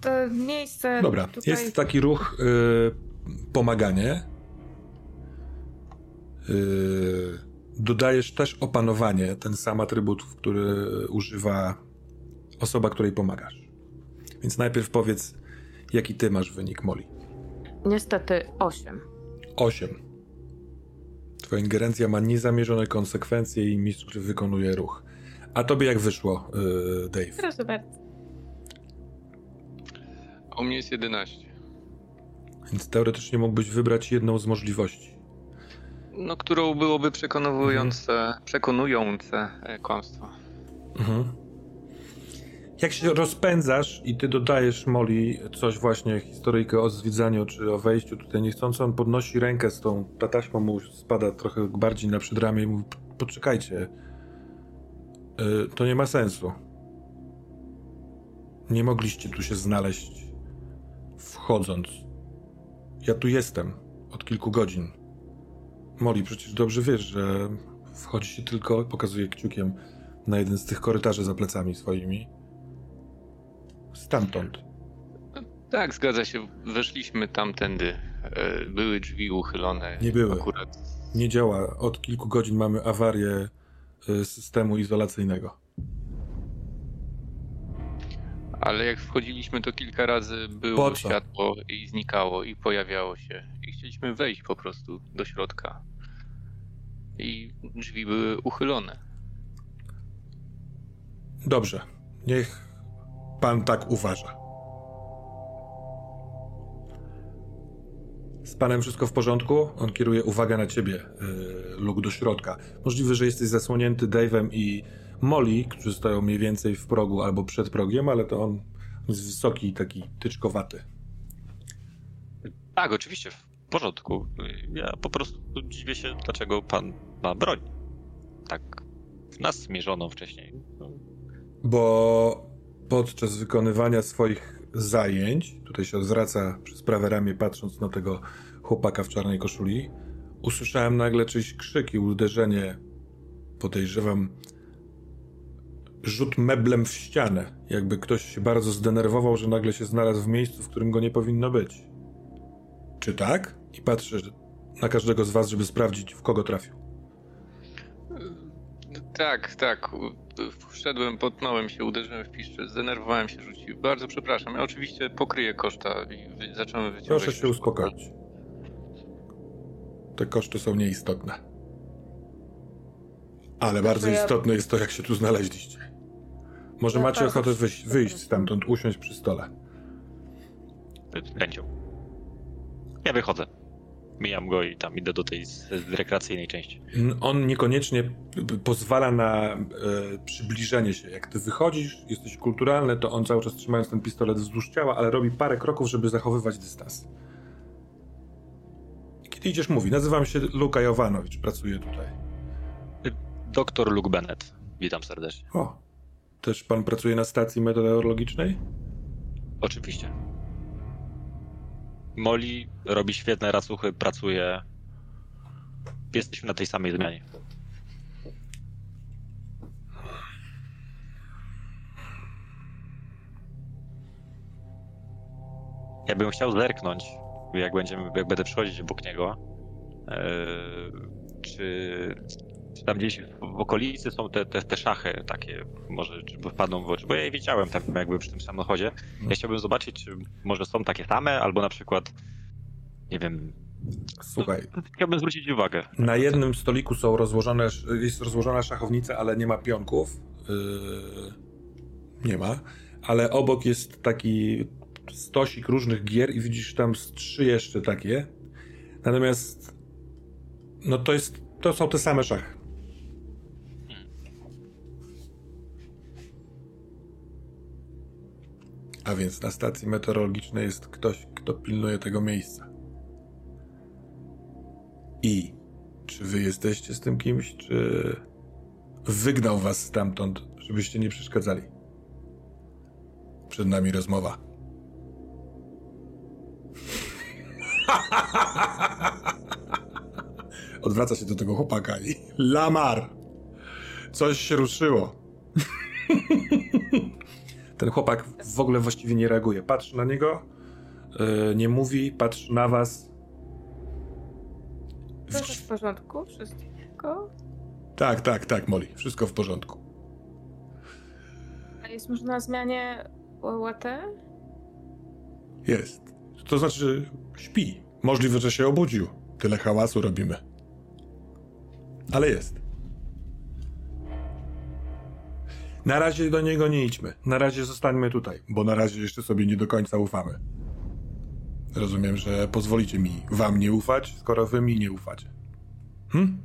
to miejsce. Dobra, tutaj... jest taki ruch y, pomaganie Yy, dodajesz też opanowanie, ten sam atrybut, który używa osoba, której pomagasz. Więc najpierw powiedz, jaki ty masz wynik, Molly. Niestety 8. 8. Twoja ingerencja ma niezamierzone konsekwencje i mistrz wykonuje ruch. A tobie jak wyszło, yy, Dave? Proszę bardzo. U mnie jest 11. Więc teoretycznie mógłbyś wybrać jedną z możliwości no, którą byłoby przekonujące, mhm. przekonujące kłamstwo. Mhm. Jak się rozpędzasz i ty dodajesz Moli coś właśnie, historyjkę o zwiedzaniu czy o wejściu tutaj niechcąco, on podnosi rękę z tą, ta taśma mu spada trochę bardziej na przedramię i mówi, poczekajcie, yy, to nie ma sensu. Nie mogliście tu się znaleźć wchodząc. Ja tu jestem od kilku godzin. Moli, przecież dobrze wiesz, że wchodzi się tylko, pokazuje kciukiem na jeden z tych korytarzy za plecami swoimi. Stamtąd. Tak, zgadza się. Weszliśmy tamtędy. E, były drzwi uchylone. Nie były. Akurat. Nie działa. Od kilku godzin mamy awarię e, systemu izolacyjnego. Ale jak wchodziliśmy, to kilka razy było światło i znikało i pojawiało się. I chcieliśmy wejść po prostu do środka. I drzwi były uchylone. Dobrze. Niech pan tak uważa. Z panem wszystko w porządku? On kieruje uwagę na ciebie, yy, Luke, do środka. Możliwe, że jesteś zasłonięty Dave'em i Molly, którzy stoją mniej więcej w progu albo przed progiem, ale to on jest wysoki i taki tyczkowaty. Tak, oczywiście, w porządku. Ja po prostu dziwię się, dlaczego pan ma broń. Tak w nas zmierzoną wcześniej. No. Bo podczas wykonywania swoich zajęć, tutaj się odwraca przez prawe ramię, patrząc na tego chłopaka w czarnej koszuli, usłyszałem nagle czyjś krzyk i uderzenie. Podejrzewam rzut meblem w ścianę, jakby ktoś się bardzo zdenerwował, że nagle się znalazł w miejscu, w którym go nie powinno być. Czy tak? I patrzę na każdego z was, żeby sprawdzić, w kogo trafił. Tak, tak. Wszedłem, potnąłem się, uderzyłem w piszcze, zdenerwowałem się, rzuciłem. Bardzo przepraszam. Ja oczywiście pokryję koszta i wy, zacząłem wyciągać... Proszę się uspokoić. Te koszty są nieistotne. Ale bardzo ja- istotne jest to, jak się tu znaleźliście. Może Ja macie bardzo ochotę wyjść, wyjść stamtąd, usiąść przy stole. Z chęcią. Ja wychodzę. Mijam go i tam idę do tej rekreacyjnej części. On niekoniecznie pozwala na e, przybliżenie się. Jak ty wychodzisz, jesteś kulturalny, to on cały czas trzymając ten pistolet wzdłuż ciała, ale robi parę kroków, żeby zachowywać dystans. Kiedy idziesz, mówi, nazywam się Luka Jovanowicz, pracuję tutaj. Doktor Luke Bennett. Witam serdecznie. O, też pan pracuje na stacji meteorologicznej? Oczywiście. Molly robi świetne racuchy, pracuje. Jesteśmy na tej samej zmianie. Ja bym chciał zerknąć, jak, będziemy, jak będę przychodzić obok niego, e, czy, czy tam gdzieś w, okolicy są te, te, te szachy takie, może wpadną w oczy, bo ja je widziałem tam jakby przy tym samochodzie. Ja chciałbym zobaczyć, czy może są takie same, albo na przykład, nie wiem, Słuchaj, chciałbym zwrócić uwagę. na jednym stoliku są rozłożone, jest rozłożona szachownica, ale nie ma pionków. Yy, nie ma. Ale obok jest taki stosik różnych gier i widzisz tam trzy jeszcze takie. Natomiast no to jest, to są te same szachy. A więc na stacji meteorologicznej jest ktoś, kto pilnuje tego miejsca. I czy wy jesteście z tym kimś, czy wygnał was stamtąd, żebyście nie przeszkadzali? Przed nami rozmowa. Odwraca się do tego chłopaka i Lamar! Coś się ruszyło. Ten chłopak w ogóle właściwie nie reaguje. Patrzy na niego, yy, nie mówi, patrzy na was. Wszystko w porządku? Wszystko? Tak, tak, tak, Molly. Wszystko w porządku. A jest może na zmianie OLT? Jest. To znaczy, śpi. Możliwe, że się obudził. Tyle hałasu robimy. Ale jest. Na razie do niego nie idźmy. Na razie zostańmy tutaj, bo na razie jeszcze sobie nie do końca ufamy. Rozumiem, że pozwolicie mi wam nie ufać, skoro wy mi nie ufacie. Hm?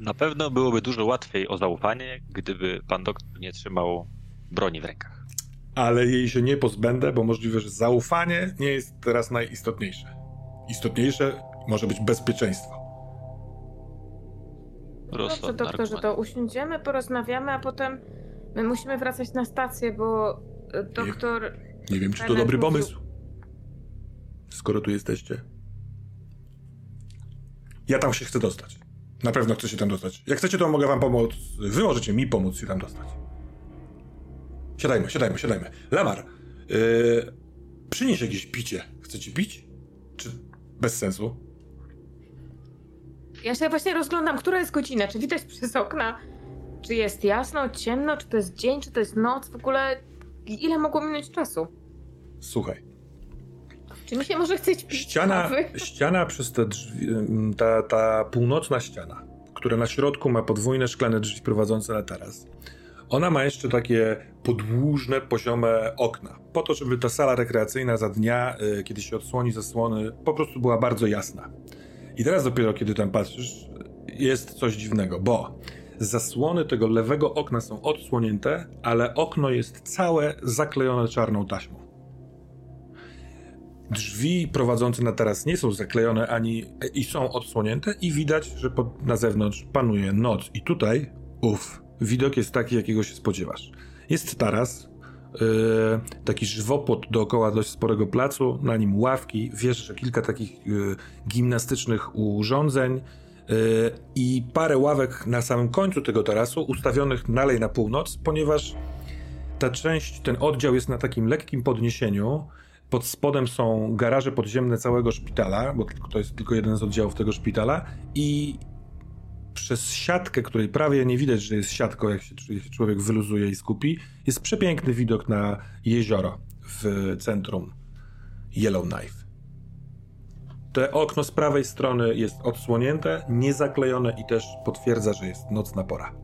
Na pewno byłoby dużo łatwiej o zaufanie, gdyby pan doktor nie trzymał broni w rękach. ale jej się nie pozbędę, bo możliwe, że zaufanie nie jest teraz najistotniejsze. Istotniejsze może być bezpieczeństwo. Dobrze, Rozsądny doktorze, to usiądziemy, porozmawiamy, a potem my musimy wracać na stację, bo e, doktor... Nie wiem, czy to dobry pomysł. Skoro tu jesteście. Ja tam się chcę dostać. Na pewno chcę się tam dostać. Jak chcecie, to mogę wam pomóc. Wy możecie mi pomóc się tam dostać. Siadajmy, siadajmy, siadajmy. Lamar, yy, przynieś jakieś picie. Chcecie pić? Czy bez sensu? Ja się właśnie rozglądam, która jest godzina, czy widać przez okna, czy jest jasno, ciemno, czy to jest dzień, czy to jest noc, w ogóle ile mogło minąć czasu? Słuchaj. Czy mi się może chce pić Ściana, ściana przez te drzwi, ym, ta, ta północna ściana, która na środku ma podwójne szklane drzwi prowadzące na taras. Ona ma jeszcze takie podłużne, poziome okna, po to, żeby ta sala rekreacyjna za dnia, y, kiedy się odsłoni zasłony, po prostu była bardzo jasna. I teraz dopiero, kiedy tam patrzysz, jest coś dziwnego, bo zasłony tego lewego okna są odsłonięte, ale okno jest całe zaklejone czarną taśmą. Drzwi prowadzące na taras nie są zaklejone ani i są odsłonięte i widać, że pod, na zewnątrz panuje noc. I tutaj, uff, widok jest taki, jakiego się spodziewasz. Jest taras, taki żywopłot dookoła dość sporego placu, na nim ławki, wiesz, że kilka takich gimnastycznych urządzeń i parę ławek na samym końcu tego tarasu, ustawionych dalej na północ, ponieważ ta część, ten oddział jest na takim lekkim podniesieniu. Pod spodem są garaże podziemne całego szpitala, bo to jest tylko jeden z oddziałów tego szpitala i przez siatkę, której prawie nie widać, że jest siatką, jak się człowiek wyluzuje i skupi, jest przepiękny widok na jezioro w centrum Yellowknife. To okno z prawej strony jest odsłonięte, niezaklejone i też potwierdza, że jest nocna pora.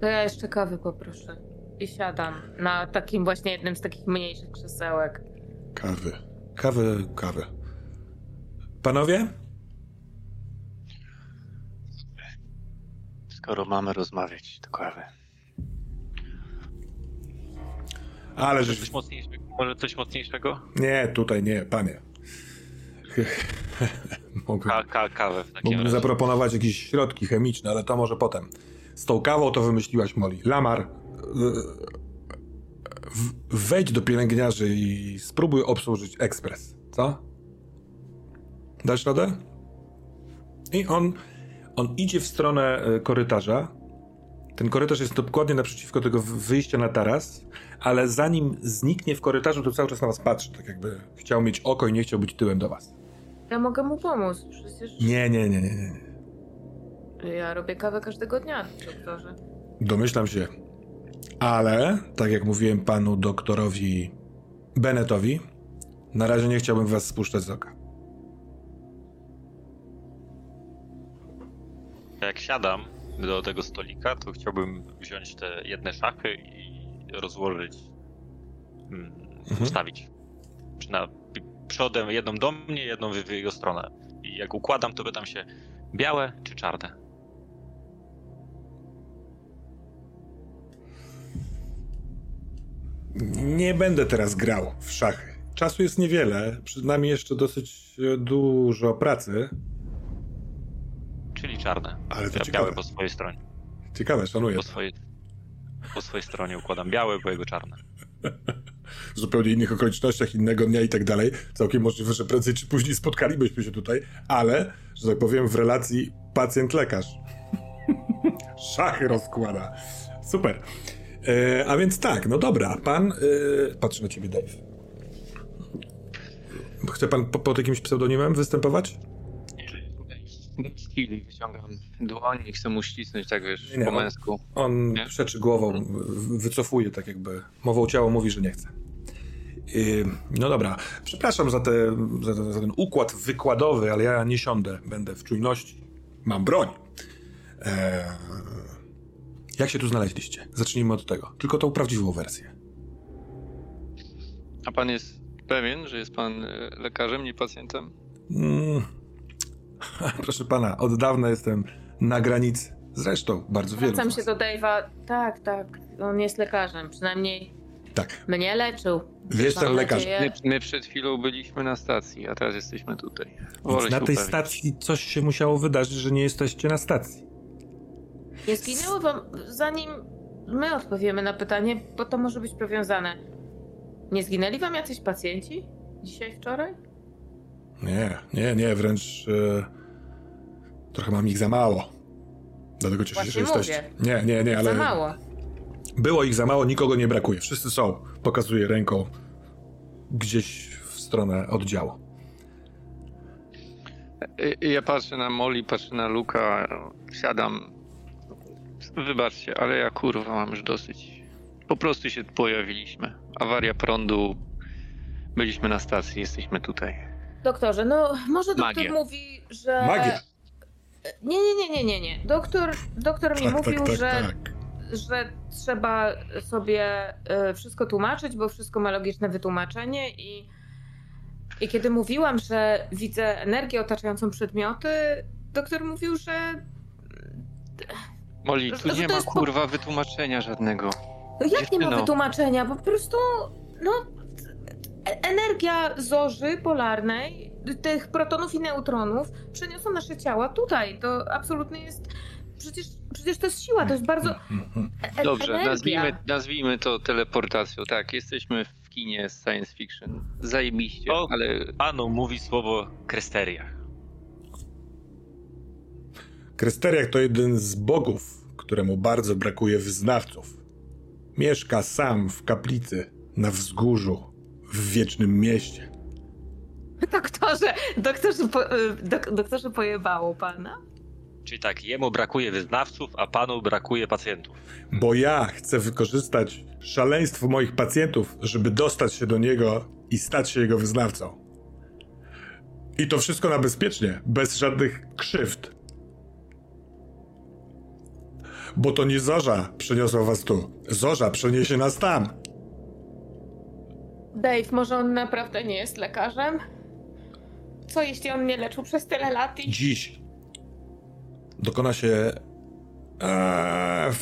To ja jeszcze kawy poproszę. I siadam na takim właśnie jednym z takich mniejszych krzesełek. Kawy. Kawy, kawy. Panowie? Skoro mamy rozmawiać, to kawy. Ale że... Coś mocniejszego? Może coś mocniejszego? Nie, tutaj nie, panie. Mogę, ka, ka, kawę w takim Mógłbym razie. zaproponować jakieś środki chemiczne, ale to może potem. Z tą kawą to wymyśliłaś Molly. Lamar, wejdź do pielęgniarzy i spróbuj obsłużyć ekspres, co? Dasz radę? I on, on idzie w stronę e, korytarza. Ten korytarz jest dokładnie naprzeciwko tego wyjścia na taras, ale zanim zniknie w korytarzu, to cały czas na was patrzy, tak jakby chciał mieć oko i nie chciał być tyłem do was. Ja mogę mu pomóc, przecież... Nie, nie, nie, nie, nie. Ja robię kawę każdego dnia, doktorze. Domyślam się. Ale, tak jak mówiłem panu doktorowi Bennettowi, na razie nie chciałbym was spuszczać z oka. Jak siadam do tego stolika, to chciałbym wziąć te jedne szachy i rozłożyć, mm, mhm. ustawić. Na przodem jedną do mnie, jedną w jego stronę. I jak układam, to pytam się, białe czy czarne? Nie będę teraz grał w szachy. Czasu jest niewiele, przed nami jeszcze dosyć e, dużo pracy. Czarne. Ale to ja ciekawe. białe po swojej stronie. Ciekawe, szanuję. Po swojej, po swojej stronie układam białe, po jego czarne. w zupełnie innych okolicznościach, innego dnia i tak dalej. Całkiem możliwe, że prędzej czy później spotkalibyśmy się tutaj, ale, że tak powiem, w relacji pacjent-lekarz. Szachy rozkłada. Super. E, a więc tak, no dobra, pan. E, patrzę na ciebie, Dave. Chce pan po, pod jakimś pseudonimem występować? Z chwili wyciągam dłoń i chcę mu ścisnąć tak wiesz, nie, po męsku. On, on przeczy głową, wycofuje tak jakby, mową ciała mówi, że nie chce. Yy, no dobra, przepraszam za, te, za, za, ten układ wykładowy, ale ja nie siądę, będę w czujności. Mam broń. Eee, jak się tu znaleźliście? Zacznijmy od tego. Tylko tą prawdziwą wersję. A pan jest pewien, że jest pan e, lekarzem, nie pacjentem? Mm. Proszę pana, od dawna jestem na granicy. Zresztą bardzo wiele. Wracam się do Dave'a. Tak, tak. On jest lekarzem. Przynajmniej tak. mnie leczył. Wiesz, ten lekarz. My, my, przed chwilą byliśmy na stacji, a teraz jesteśmy tutaj. na tej stacji coś się musiało wydarzyć, że nie jesteście na stacji. Nie zginęło wam, zanim my odpowiemy na pytanie, bo to może być powiązane. Nie zginęli wam jacyś pacjenci? Dzisiaj, wczoraj? Nie, nie, nie, wręcz e, trochę mam ich za mało. Dlatego cieszę się, że jesteście. Nie, nie, nie, ale. Za mało. Było ich za mało, nikogo nie brakuje. Wszyscy są. Pokazuję ręką gdzieś w stronę oddziału. Ja patrzę na Molly, patrzę na Luka, siadam Wybaczcie, ale ja kurwa mam już dosyć. Po prostu się pojawiliśmy. Awaria prądu. Byliśmy na stacji, jesteśmy tutaj. Doktorze, no może doktor Magia. mówi, że. Magia. Nie, nie, nie, nie, nie, nie. Doktor, doktor mi tak, mówił, tak, tak, że, tak. że trzeba sobie e, wszystko tłumaczyć, bo wszystko ma logiczne wytłumaczenie i, i kiedy mówiłam, że widzę energię otaczającą przedmioty, doktor mówił, że Moli, tu nie ma kurwa po... wytłumaczenia żadnego. No jak nie ma wytłumaczenia? Po prostu, no, energia zorzy polarnej, tych protonów i neutronów przeniosą nasze ciała tutaj. To absolutnie jest przecież, przecież to jest siła, to jest bardzo... E Dobrze, energia. nazwijmy, nazwijmy to teleportacją. Tak, jesteśmy w kinie science fiction. Zajebiście, O. ale Panu mówi słowo kresteria. Krysteriak to jeden z bogów, któremu bardzo brakuje wyznawców. Mieszka sam w kaplicy, na wzgórzu, w wiecznym mieście. Doktorze, doktorze, po, y, dok, doktorze pojebało pana? Czyli tak, jemu brakuje wyznawców, a panu brakuje pacjentów. Bo ja chcę wykorzystać szaleństwo moich pacjentów, żeby dostać się do niego i stać się jego wyznawcą. I to wszystko na bezpiecznie, bez żadnych krzywd. Bo to nie Zorza przeniosła was tu. Zorza przeniesie nas tam. Dave, może on naprawdę nie jest lekarzem? Co jeśli on mnie leczył przez tyle lat i... Dziś dokona się. Eee,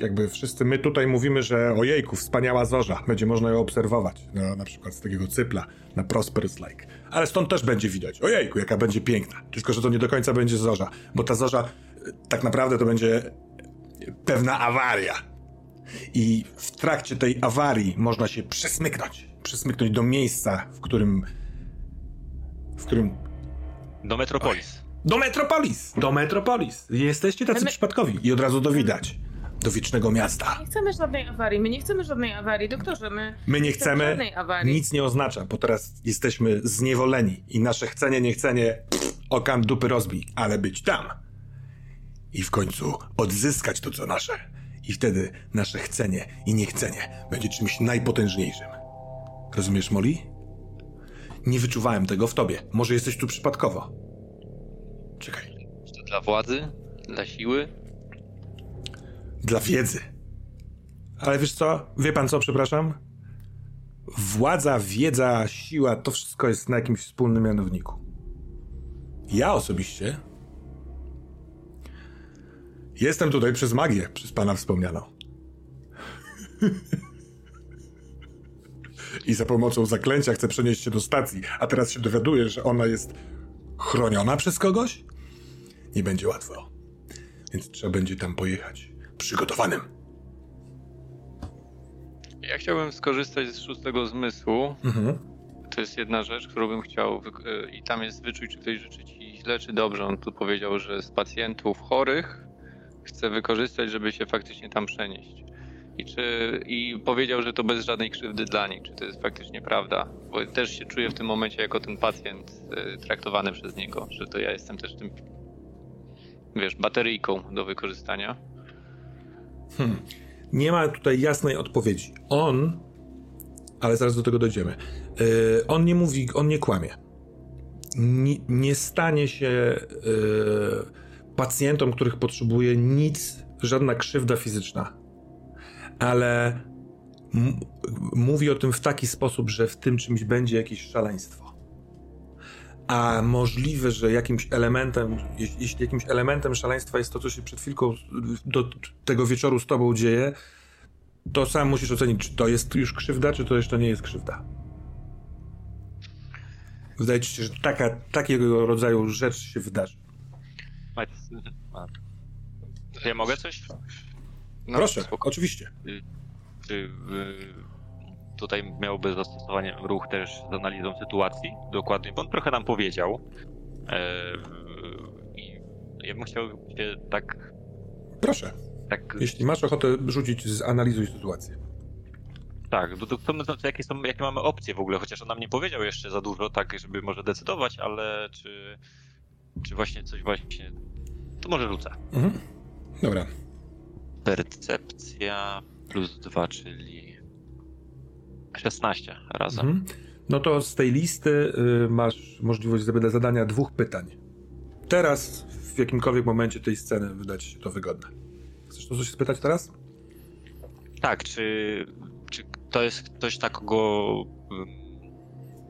jakby wszyscy my tutaj mówimy, że ojejku, wspaniała zorza. Będzie można ją obserwować. No, na przykład z takiego cypla na Prosperous Lake. Ale stąd też będzie widać. Ojejku, jaka będzie piękna. Tylko, że to nie do końca będzie zorza. Bo ta zorza e, tak naprawdę to będzie pewna awaria. I w trakcie tej awarii można się przesmyknąć. Przesmyknąć do miejsca, w którym. w którym Do Metropolis. do Metropolis! Do Metropolis! Jesteście tacy my- przypadkowi i od razu to widać. Do wiecznego miasta. Nie chcemy żadnej awarii, my nie chcemy żadnej awarii, doktorze, my... My nie chcemy, żadnej awarii. nic nie oznacza, bo teraz jesteśmy zniewoleni i nasze chcenie, niechcenie, pff, okan dupy rozbij, ale być tam. I w końcu odzyskać to, co nasze. I wtedy nasze chcenie i niechcenie będzie czymś najpotężniejszym. Rozumiesz, Molly? Nie wyczuwałem tego w tobie. Może jesteś tu przypadkowo. Czekaj. czy to dla władzy, dla siły? Dla wiedzy. Ale wiesz co? Wie pan co, przepraszam? Władza, wiedza, siła to wszystko jest na jakimś wspólnym mianowniku. Ja osobiście jestem tutaj przez magię, przez pana wspomnianą. I za pomocą zaklęcia chcę przenieść się do stacji, a teraz się dowiaduję, że ona jest chroniona przez kogoś? Nie będzie łatwo. Więc trzeba będzie tam pojechać. Przygotowanym. Ja chciałbym skorzystać z szóstego zmysłu. Mhm. To jest jedna rzecz, którą bym chciał. e, I tam jest wyczuć, czy ktoś życzy ci źle, czy dobrze. On tu powiedział, że z pacjentów chorych chce wykorzystać, żeby się faktycznie tam przenieść. I, czy, I powiedział, że to bez żadnej krzywdy dla nich. Czy to jest faktycznie prawda? Bo też się czuję w tym momencie jako ten pacjent e, traktowany przez niego, że to ja jestem też tym, wiesz, bateryjką do wykorzystania. Hmm. Nie ma tutaj jasnej odpowiedzi. On, ale zaraz do tego dojdziemy. Yy, on nie mówi, on nie kłamie. Nie, nie stanie się yy, pacjentom, których potrzebuje, nic, żadna krzywda fizyczna. Ale mówi o tym w taki sposób, że w tym czymś będzie jakieś szaleństwo. A możliwe, że jakimś elementem, jeśli jakimś elementem szaleństwa jest to, co się przed chwilką do tego wieczoru z tobą dzieje, to sam musisz ocenić, czy to jest już krzywda, czy to jeszcze nie jest krzywda. Wydaje ci się, że taka, takiego rodzaju rzecz się wydarzy. Ja mogę coś? No, Proszę, spoko. oczywiście. Czy y, tutaj miałby zastosowanie ruch też z analizą sytuacji? Dokładnie, bo on trochę nam powiedział. E, I ja bym chciał się tak. Proszę. tak Jeśli masz ochotę rzucić, zanalizuj sytuację. Tak, bo to chcemy znać, jakie, są, jakie mamy opcje w ogóle, chociaż on nam nie powiedział jeszcze za dużo, tak, żeby może decydować, ale czy, czy właśnie coś właśnie. To może rzucę. Mhm. Dobra. Percepcja plus 2, czyli 16 razem. Mhm. No to z tej listy y, masz możliwość zada- zadania dwóch pytań. Teraz, w jakimkolwiek momencie tej sceny, wyda ci się to wygodne. Chcesz to coś spytać teraz? Tak, czy, czy to jest ktoś takiego. ym,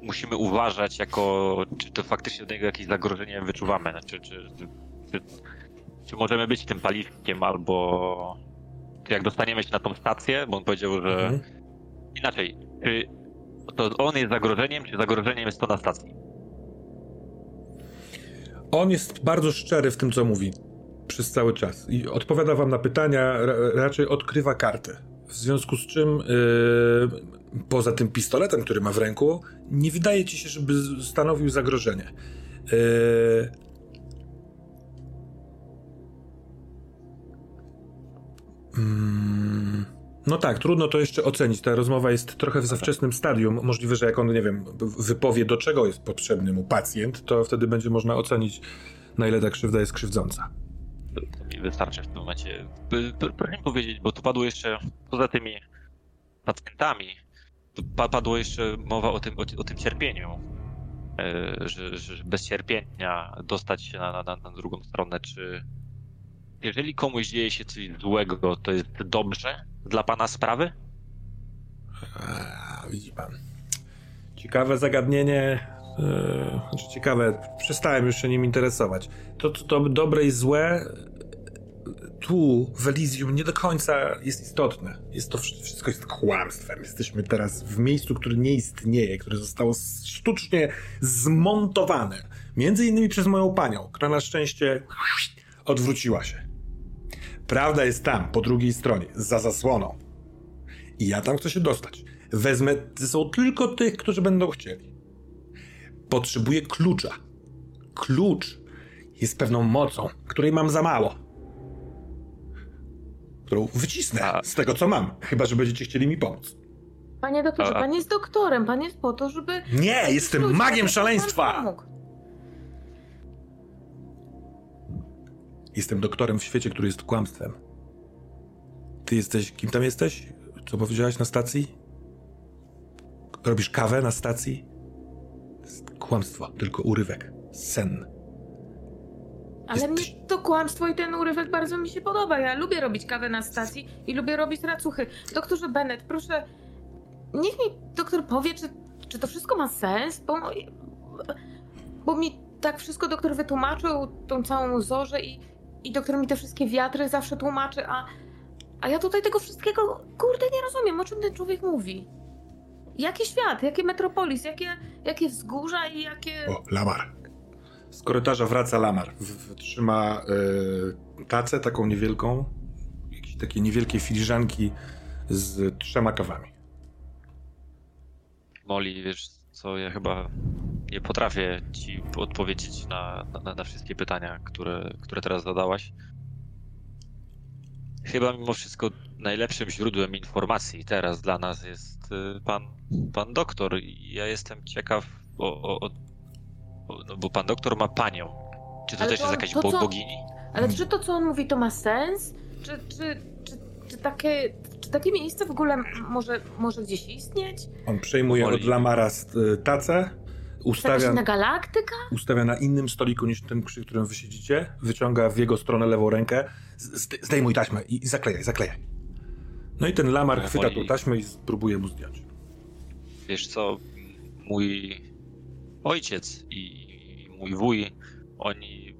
Musimy uważać jako, czy to faktycznie do niego jakieś zagrożenie wyczuwamy, czy, czy, czy, czy, czy możemy być tym paliwkiem, albo jak dostaniemy się na tą stację, bo on powiedział, że Mhm. inaczej, czy to on jest zagrożeniem, czy zagrożeniem jest to na stacji? On jest bardzo szczery w tym, co mówi. przez cały czas i odpowiada wam na pytania, raczej odkrywa kartę. W związku z czym, yy, poza tym pistoletem, który ma w ręku, nie wydaje ci się, żeby stanowił zagrożenie. Yy, mm, no tak, trudno to jeszcze ocenić. Ta rozmowa jest trochę w za wczesnym stadium. Możliwe, że jak on, nie wiem, wypowie, do czego jest potrzebny mu pacjent, to wtedy będzie można ocenić, na ile ta krzywda jest krzywdząca. To mi wystarczy w tym momencie. Proszę powiedzieć, bo tu padło jeszcze, poza tymi pacjentami, padło jeszcze mowa o tym, o, o tym cierpieniu. E, że, że, bez cierpienia dostać się na, na, na drugą stronę, czy jeżeli komuś dzieje się coś złego, to jest dobrze dla pana sprawy? A, widzi pan. Ciekawe zagadnienie. Yy, znaczy ciekawe, przestałem już się nim interesować. To, to, to dobre i złe tu w Elysium nie do końca jest istotne. Jest to wszystko jest kłamstwem. Jesteśmy teraz w miejscu, które nie istnieje, które zostało sztucznie zmontowane. Między innymi przez moją panią, która na szczęście odwróciła się. Prawda jest tam, po drugiej stronie, za zasłoną. I ja tam chcę się dostać. Wezmę ze sobą tylko tych, którzy będą chcieli. Potrzebuję klucza. Klucz jest pewną mocą, której mam za mało którą wycisnę A... z tego, co mam. Chyba, że będziecie chcieli mi pomóc. Panie doktorze, A... pan jest doktorem, pan jest po to, żeby... Nie, jestem magiem szaleństwa! Jestem doktorem w świecie, który jest kłamstwem. Ty jesteś... Kim tam jesteś? Co powiedziałaś na stacji? Robisz kawę na stacji? Kłamstwo, tylko urywek. Sen. Ale mnie to kłamstwo i ten urywek bardzo mi się podoba. Ja lubię robić kawę na stacji i lubię robić racuchy. Doktorze Bennett, proszę, niech mi doktor powie, czy, czy to wszystko ma sens, bo, bo mi tak wszystko doktor wytłumaczył, tą całą zorzę i, i doktor mi te wszystkie wiatry zawsze tłumaczy, a, a ja tutaj tego wszystkiego, kurde, nie rozumiem, o czym ten człowiek mówi. Jaki świat, jakie metropolis, jakie, jakie wzgórza i jakie... O, Lamar. Z korytarza wraca Lamar. Trzyma y, tacę taką niewielką, jakieś takie niewielkie filiżanki z trzema kawami. Molly, wiesz co, ja chyba nie potrafię ci odpowiedzieć na, na, na wszystkie pytania, które, które teraz zadałaś. Chyba mimo wszystko najlepszym źródłem informacji teraz dla nas jest y, pan, pan doktor. Ja jestem ciekaw o, o, no bo pan doktor ma panią. Czy to ale też to, jest jakaś bo, bogini? Ale czy to, co on mówi, to ma sens? Czy, czy, czy, takie, czy takie miejsce w ogóle może, może gdzieś istnieć? On przejmuje od Lamara tacę, ustawia... na galaktyka? Ustawia na innym stoliku niż ten, przy którym wy siedzicie, wyciąga w jego stronę lewą rękę, zdejmuj taśmę i, i zaklejaj, zaklejaj. No i ten Lamar chwyta tą taśmę i próbuje mu zdjąć. Wiesz co, mój ojciec i mój wuj, oni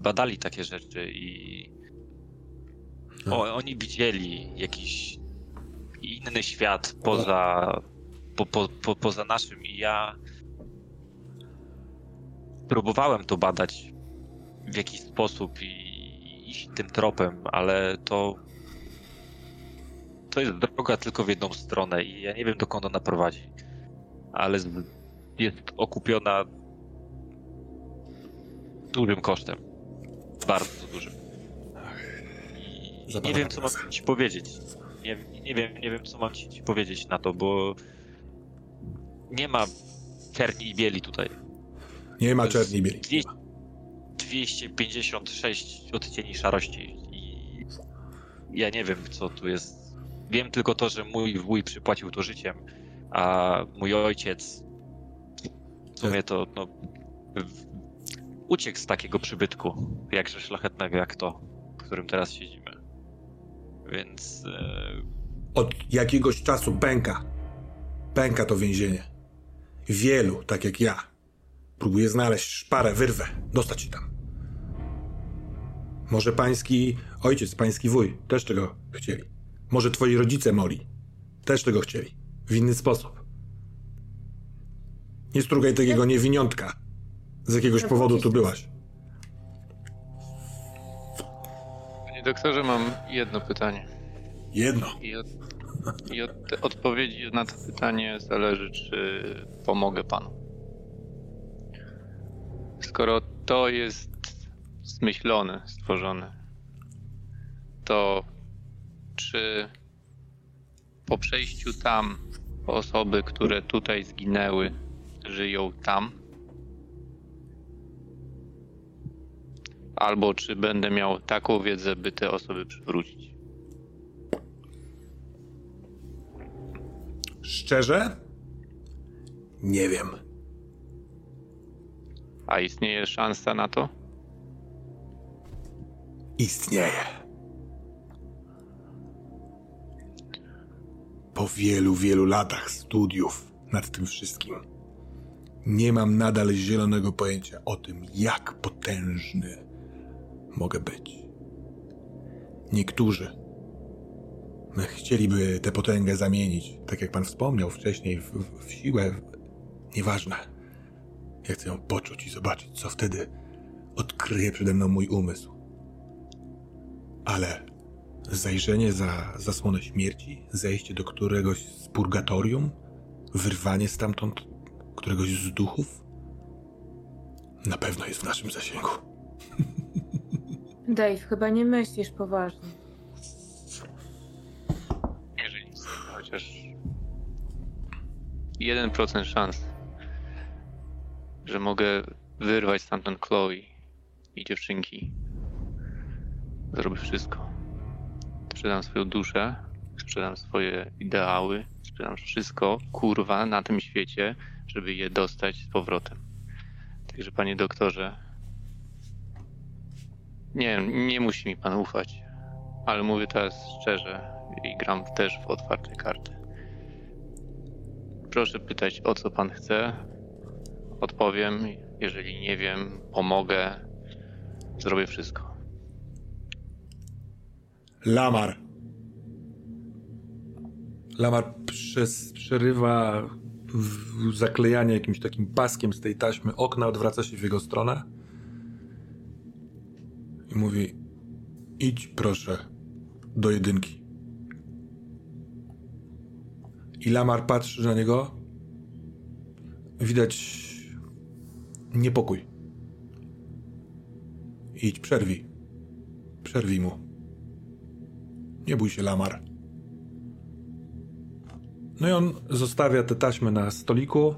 badali takie rzeczy i o, oni widzieli jakiś inny świat poza, po, po, po, poza naszym i ja próbowałem to badać w jakiś sposób i iść tym tropem, ale to to jest droga tylko w jedną stronę i ja nie wiem dokąd ona prowadzi. Ale jest okupiona dużym kosztem. Bardzo dużym. Nie wiem, co mam ci powiedzieć. Nie, nie, wiem, nie wiem, co mam ci powiedzieć na to, bo nie ma czerni i bieli tutaj. Nie ma czerni i bieli. 256 odcieni szarości i ja nie wiem, co tu jest. Wiem tylko to, że mój wuj przypłacił to życiem, a mój ojciec w sumie to no, uciekł z takiego przybytku, jakże szlachetnego jak to, w którym teraz siedzimy. Więc. E... Od jakiegoś czasu pęka. Pęka to więzienie. Wielu, tak jak ja, próbuje znaleźć szparę, wyrwę, dostać się tam. Może pański ojciec, pański wuj też tego chcieli. Może twoi rodzice Moli też tego chcieli. W inny sposób. Nie strugaj takiego niewiniątka. Z jakiegoś powodu tu byłaś. Doktorze, mam jedno pytanie. Jedno. I od, i od odpowiedzi na to pytanie zależy, czy pomogę panu. Skoro to jest zmyślone, stworzone, to czy po przejściu tam osoby, które tutaj zginęły, żyją tam? Albo czy będę miał taką wiedzę, by te osoby przywrócić? Szczerze? Nie wiem. A istnieje szansa na to? Istnieje. Po wielu, wielu latach studiów nad tym wszystkim, nie mam nadal zielonego pojęcia o tym, jak potężny mogę być. Niektórzy chcieliby tę potęgę zamienić, tak jak pan wspomniał wcześniej, w, w siłę. Nieważne. Ja chcę ją poczuć i zobaczyć, co wtedy odkryje przede mną mój umysł. Ale zajrzenie za zasłonę śmierci, zejście do któregoś z purgatorium, wyrwanie stamtąd któregoś z duchów, na pewno jest w naszym zasięgu. Dave, chyba nie myślisz poważnie. Jeżeli chociaż 1% szans, że mogę wyrwać stamtąd Chloe i dziewczynki, zrobię wszystko. Sprzedam swoją duszę, sprzedam swoje ideały, sprzedam wszystko, kurwa, na tym świecie, żeby je dostać z powrotem. Także, panie doktorze, nie, nie musi mi pan ufać, ale mówię teraz szczerze i gram też w otwarte karty. Proszę pytać, o co pan chce. Odpowiem. Jeżeli nie wiem, pomogę. Zrobię wszystko. Lamar. Lamar przez, przerywa w, zaklejanie jakimś takim paskiem z tej taśmy okna, odwraca się w jego stronę i mówi: Idź proszę do jedynki. I Lamar patrzy na niego. Widać niepokój. Idź, przerwij. Przerwij mu. Nie bój się, Lamar. No i on zostawia te taśmy na stoliku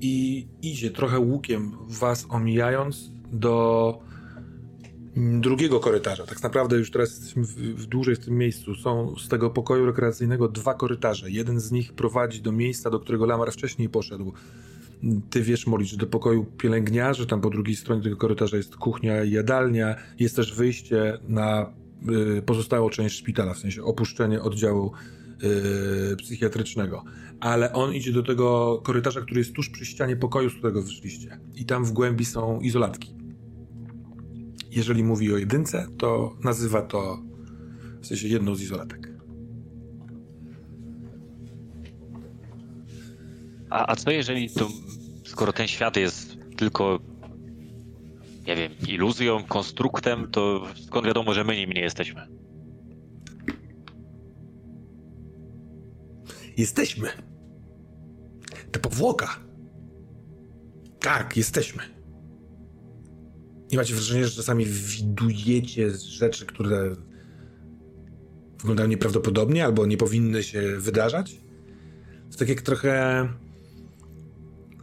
i idzie trochę łukiem was omijając do drugiego korytarza. Tak naprawdę już teraz jesteśmy w, w dłużej w tym miejscu. Są z tego pokoju rekreacyjnego dwa korytarze. Jeden z nich prowadzi do miejsca, do którego Lamar wcześniej poszedł. Ty wiesz, Molisz, do pokoju pielęgniarzy, tam po drugiej stronie tego korytarza jest kuchnia i jadalnia. Jest też wyjście na y, pozostałą część szpitala, w sensie opuszczenie oddziału y, psychiatrycznego. Ale on idzie do tego korytarza, który jest tuż przy ścianie pokoju, z którego wyszliście. I tam w głębi są izolatki. Jeżeli mówi o jedynce, to nazywa to w sensie jedną z izolatek. A, a co jeżeli to, skoro ten świat jest tylko, nie wiem, iluzją, konstruktem, to skąd wiadomo, że my nim nie jesteśmy? Jesteśmy. To powłoka. Tak, jesteśmy. Nie macie wrażenia, że czasami widujecie rzeczy, które wyglądają nieprawdopodobnie albo nie powinny się wydarzać? To tak jak trochę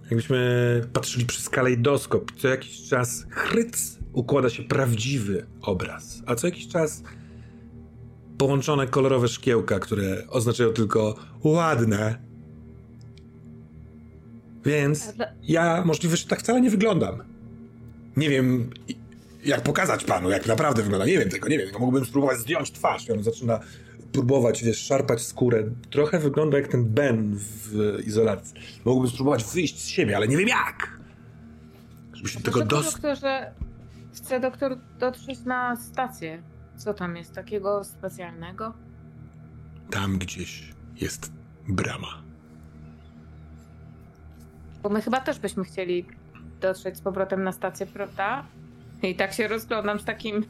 jakbyśmy patrzyli przez kalejdoskop. Co jakiś czas chryc układa się prawdziwy obraz, a co jakiś czas połączone kolorowe szkiełka, które oznaczają tylko ładne. Więc ja możliwe, że tak wcale nie wyglądam. Nie wiem, jak pokazać panu, jak naprawdę wygląda. Nie wiem tego, nie wiem. Mógłbym spróbować zdjąć twarz. I on zaczyna próbować, wiesz, szarpać skórę. Trochę wygląda jak ten Ben w izolacji. Mógłbym spróbować wyjść z siebie, ale nie wiem jak. Żeby się do tego dostać. doktorze, chce doktor dotrzeć na stację. Co tam jest takiego specjalnego? Tam gdzieś jest brama. Bo my chyba też byśmy chcieli dotrzeć z powrotem na stację, prawda? I tak się rozglądam z takim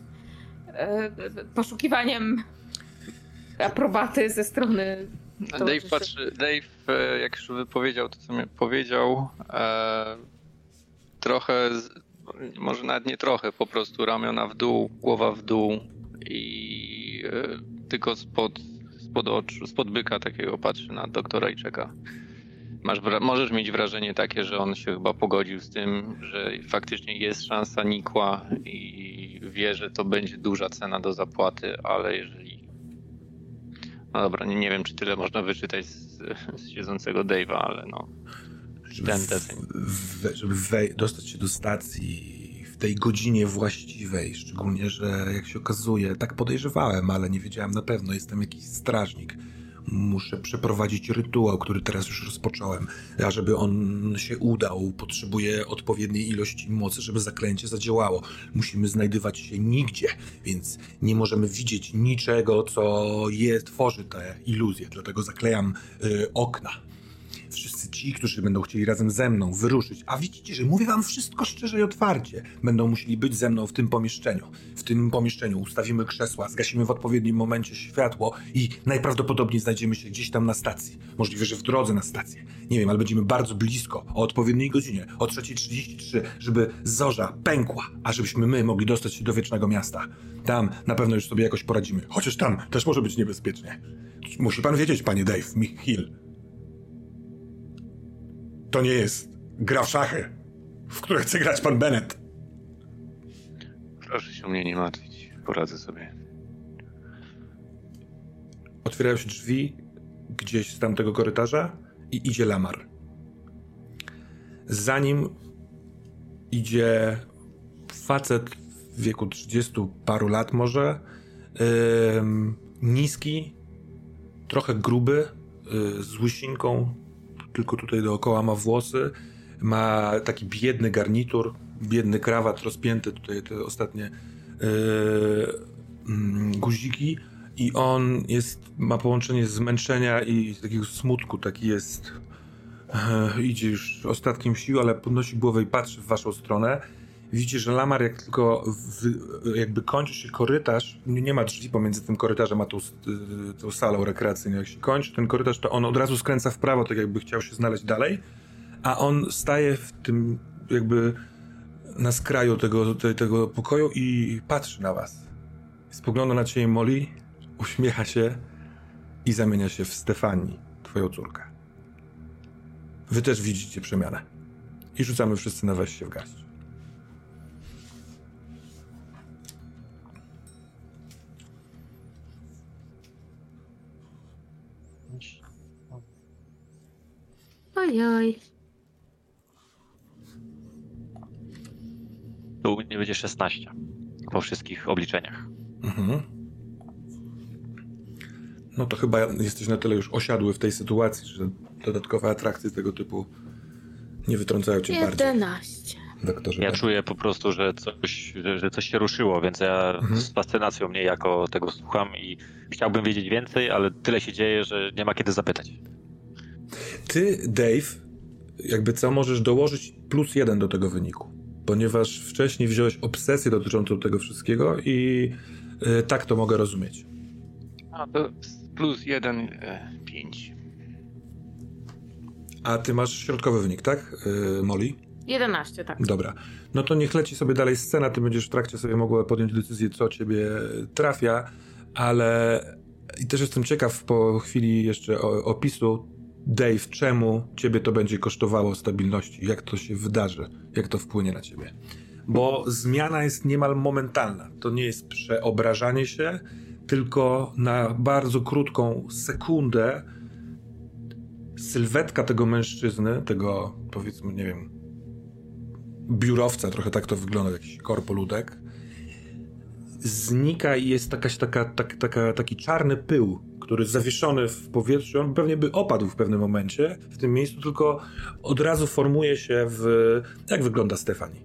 e, poszukiwaniem aprobaty ze strony. Dave patrzy, Dave, e, jak już wypowiedział to, co mi powiedział, e, trochę, może nawet nie trochę, po prostu ramiona w dół, głowa w dół i e, tylko spod, spod oczu, spod byka takiego patrzy na doktora i czeka. Masz, możesz mieć wrażenie takie, że on się chyba pogodził z tym, że faktycznie jest szansa nikła i wie, że to będzie duża cena do zapłaty, ale jeżeli. No dobra, nie, nie wiem, czy tyle można wyczytać z, z siedzącego Dave'a, ale no. Żeby, ten żeby wej- dostać się do stacji w tej godzinie właściwej, szczególnie, że jak się okazuje, tak podejrzewałem, ale nie wiedziałem na pewno, jestem jakiś strażnik muszę przeprowadzić rytuał, który teraz już rozpocząłem. A żeby on się udał, potrzebuję odpowiedniej ilości mocy, żeby zaklęcie zadziałało. Musimy znajdywać się nigdzie, więc nie możemy widzieć niczego, co je, tworzy te iluzje. Dlatego zaklejam y, okna wszyscy ci, którzy będą chcieli razem ze mną wyruszyć, a widzicie, że mówię wam wszystko szczerze i otwarcie, będą musieli być ze mną w tym pomieszczeniu. W tym pomieszczeniu ustawimy krzesła, zgasimy w odpowiednim momencie światło i najprawdopodobniej znajdziemy się gdzieś tam na stacji. Możliwe, że w drodze na stację. Nie wiem, ale będziemy bardzo blisko, o odpowiedniej godzinie, o 3.33, żeby zorza pękła, a żebyśmy my mogli dostać się do Wiecznego Miasta. Tam na pewno już sobie jakoś poradzimy, chociaż tam też może być niebezpiecznie. Musi pan wiedzieć, panie Dave, Hill, to nie jest gra w szachy, w której chce grać pan Bennett. Proszę się o mnie nie martwić. Poradzę sobie. Otwierają się drzwi gdzieś z tamtego korytarza i idzie Lamar. Za nim idzie facet w wieku 30 paru lat może, yy, niski, trochę gruby, yy, z łysinką tylko tutaj dookoła ma włosy, ma taki biedny garnitur, biedny krawat rozpięty, tutaj te ostatnie yy, guziki i on jest, ma połączenie zmęczenia i takiego smutku, taki jest, yy, idzie już ostatkiem sił, ale podnosi głowę i patrzy w waszą stronę widzicie, że Lamar jak tylko w, jakby kończy się korytarz, nie ma drzwi pomiędzy tym korytarzem a tą, tą salą rekreacyjną. Jak się kończy ten korytarz, to on od razu skręca w prawo, tak jakby chciał się znaleźć dalej, a on staje w tym jakby na skraju tego, te, tego pokoju i patrzy na was. Spogląda na ciebie Molly, uśmiecha się i zamienia się w Stefanii, twoją córkę. Wy też widzicie przemianę. I rzucamy wszyscy na weź się w garść. Ojoj. Tu nie będzie 16 po wszystkich obliczeniach. Mhm. No to chyba jesteś na tyle już osiadły w tej sytuacji, że dodatkowe atrakcje tego typu nie wytrącają cię 11. bardziej. 11. Doktorze, ja tak? czuję po prostu, że coś, że, że coś się ruszyło, więc ja mhm. z fascynacją mnie jako tego słucham i chciałbym wiedzieć więcej, ale tyle się dzieje, że nie ma kiedy zapytać. Ty, Dave, jakby co, możesz dołożyć plus jeden do tego wyniku, ponieważ wcześniej wziąłeś obsesję dotyczącą tego wszystkiego i y, tak to mogę rozumieć. A to plus jeden, e, pięć. A ty masz środkowy wynik, tak, y, Molly? 11, tak. Dobra. No to niech leci sobie dalej scena, ty będziesz w trakcie sobie mogła podjąć decyzję, co ciebie trafia, ale i też jestem ciekaw po chwili jeszcze opisu Dave, czemu ciebie to będzie kosztowało stabilności? Jak to się wydarzy? Jak to wpłynie na ciebie? Bo zmiana jest niemal momentalna. To nie jest przeobrażanie się, tylko na bardzo krótką sekundę sylwetka tego mężczyzny, tego powiedzmy, nie wiem, biurowca, trochę tak to wygląda, jakiś korpoludek, znika i jest jakaś taka, tak, taka, taki czarny pył, który zawieszony w powietrzu, on pewnie by opadł w pewnym momencie w tym miejscu, tylko od razu formuje się w... Jak wygląda Stefani?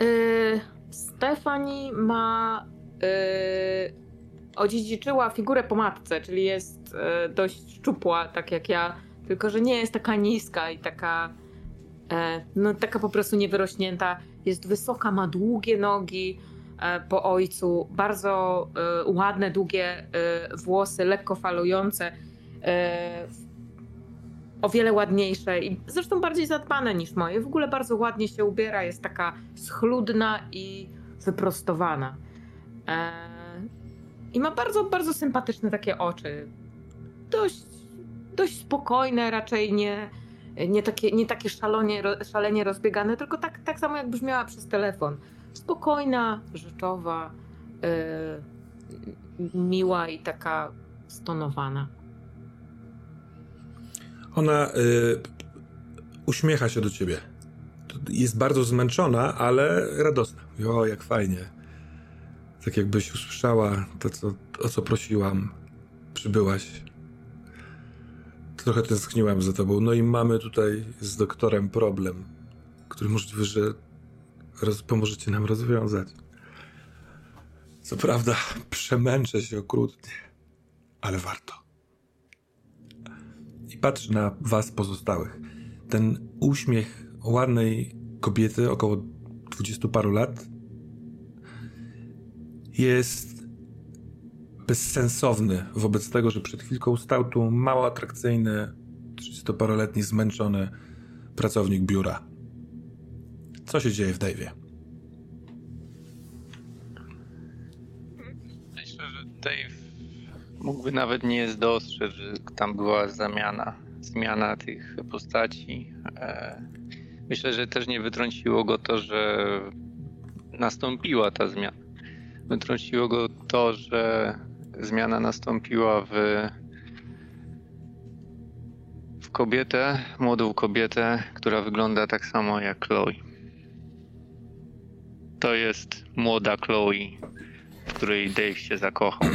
Yy, Stefani ma... Yy, odziedziczyła figurę po matce, czyli jest yy, dość szczupła, tak jak ja, tylko że nie jest taka niska i taka... Yy, no taka po prostu niewyrośnięta. Jest wysoka, ma długie nogi, e, po ojcu, bardzo e, ładne, długie włosy, lekko falujące, o wiele ładniejsze i zresztą bardziej zadbane niż moje. W ogóle bardzo ładnie się ubiera, jest taka schludna i wyprostowana. I ma bardzo, bardzo sympatyczne takie oczy. Dość, dość spokojne, raczej nie, nie takie, nie takie szalonie, szalenie rozbiegane, tylko tak, tak samo jak brzmiała przez telefon. Spokojna, rzeczowa, yy, miła i taka stonowana. Ona yy, uśmiecha się do ciebie. Jest bardzo zmęczona, ale radosna. O, jak fajnie. Tak jakbyś usłyszała to, co, o co prosiłam. Przybyłaś. Trochę tęskniłam za tobą. No i mamy tutaj z doktorem problem, który możliwe, że roz, pomożecie nam rozwiązać. Co prawda, przemęczę się okrutnie, ale warto. I patrz na was pozostałych. Ten uśmiech ładnej kobiety, około dwudziestu paru lat, jest bezsensowny wobec tego, że przed chwilką stał tu mało atrakcyjny, 30-paroletni, zmęczony pracownik biura. Co się dzieje w Dave'ie? Myślę, że Dave mógłby nawet nie dostrzec, że tam była zamiana, zmiana tych postaci. E, myślę, że też nie wytrąciło go to, że nastąpiła ta zmiana. Wytrąciło go to, że zmiana nastąpiła w, w kobietę, młodą kobietę, która wygląda tak samo jak Chloe. To jest młoda Chloe, w której Dave się zakochał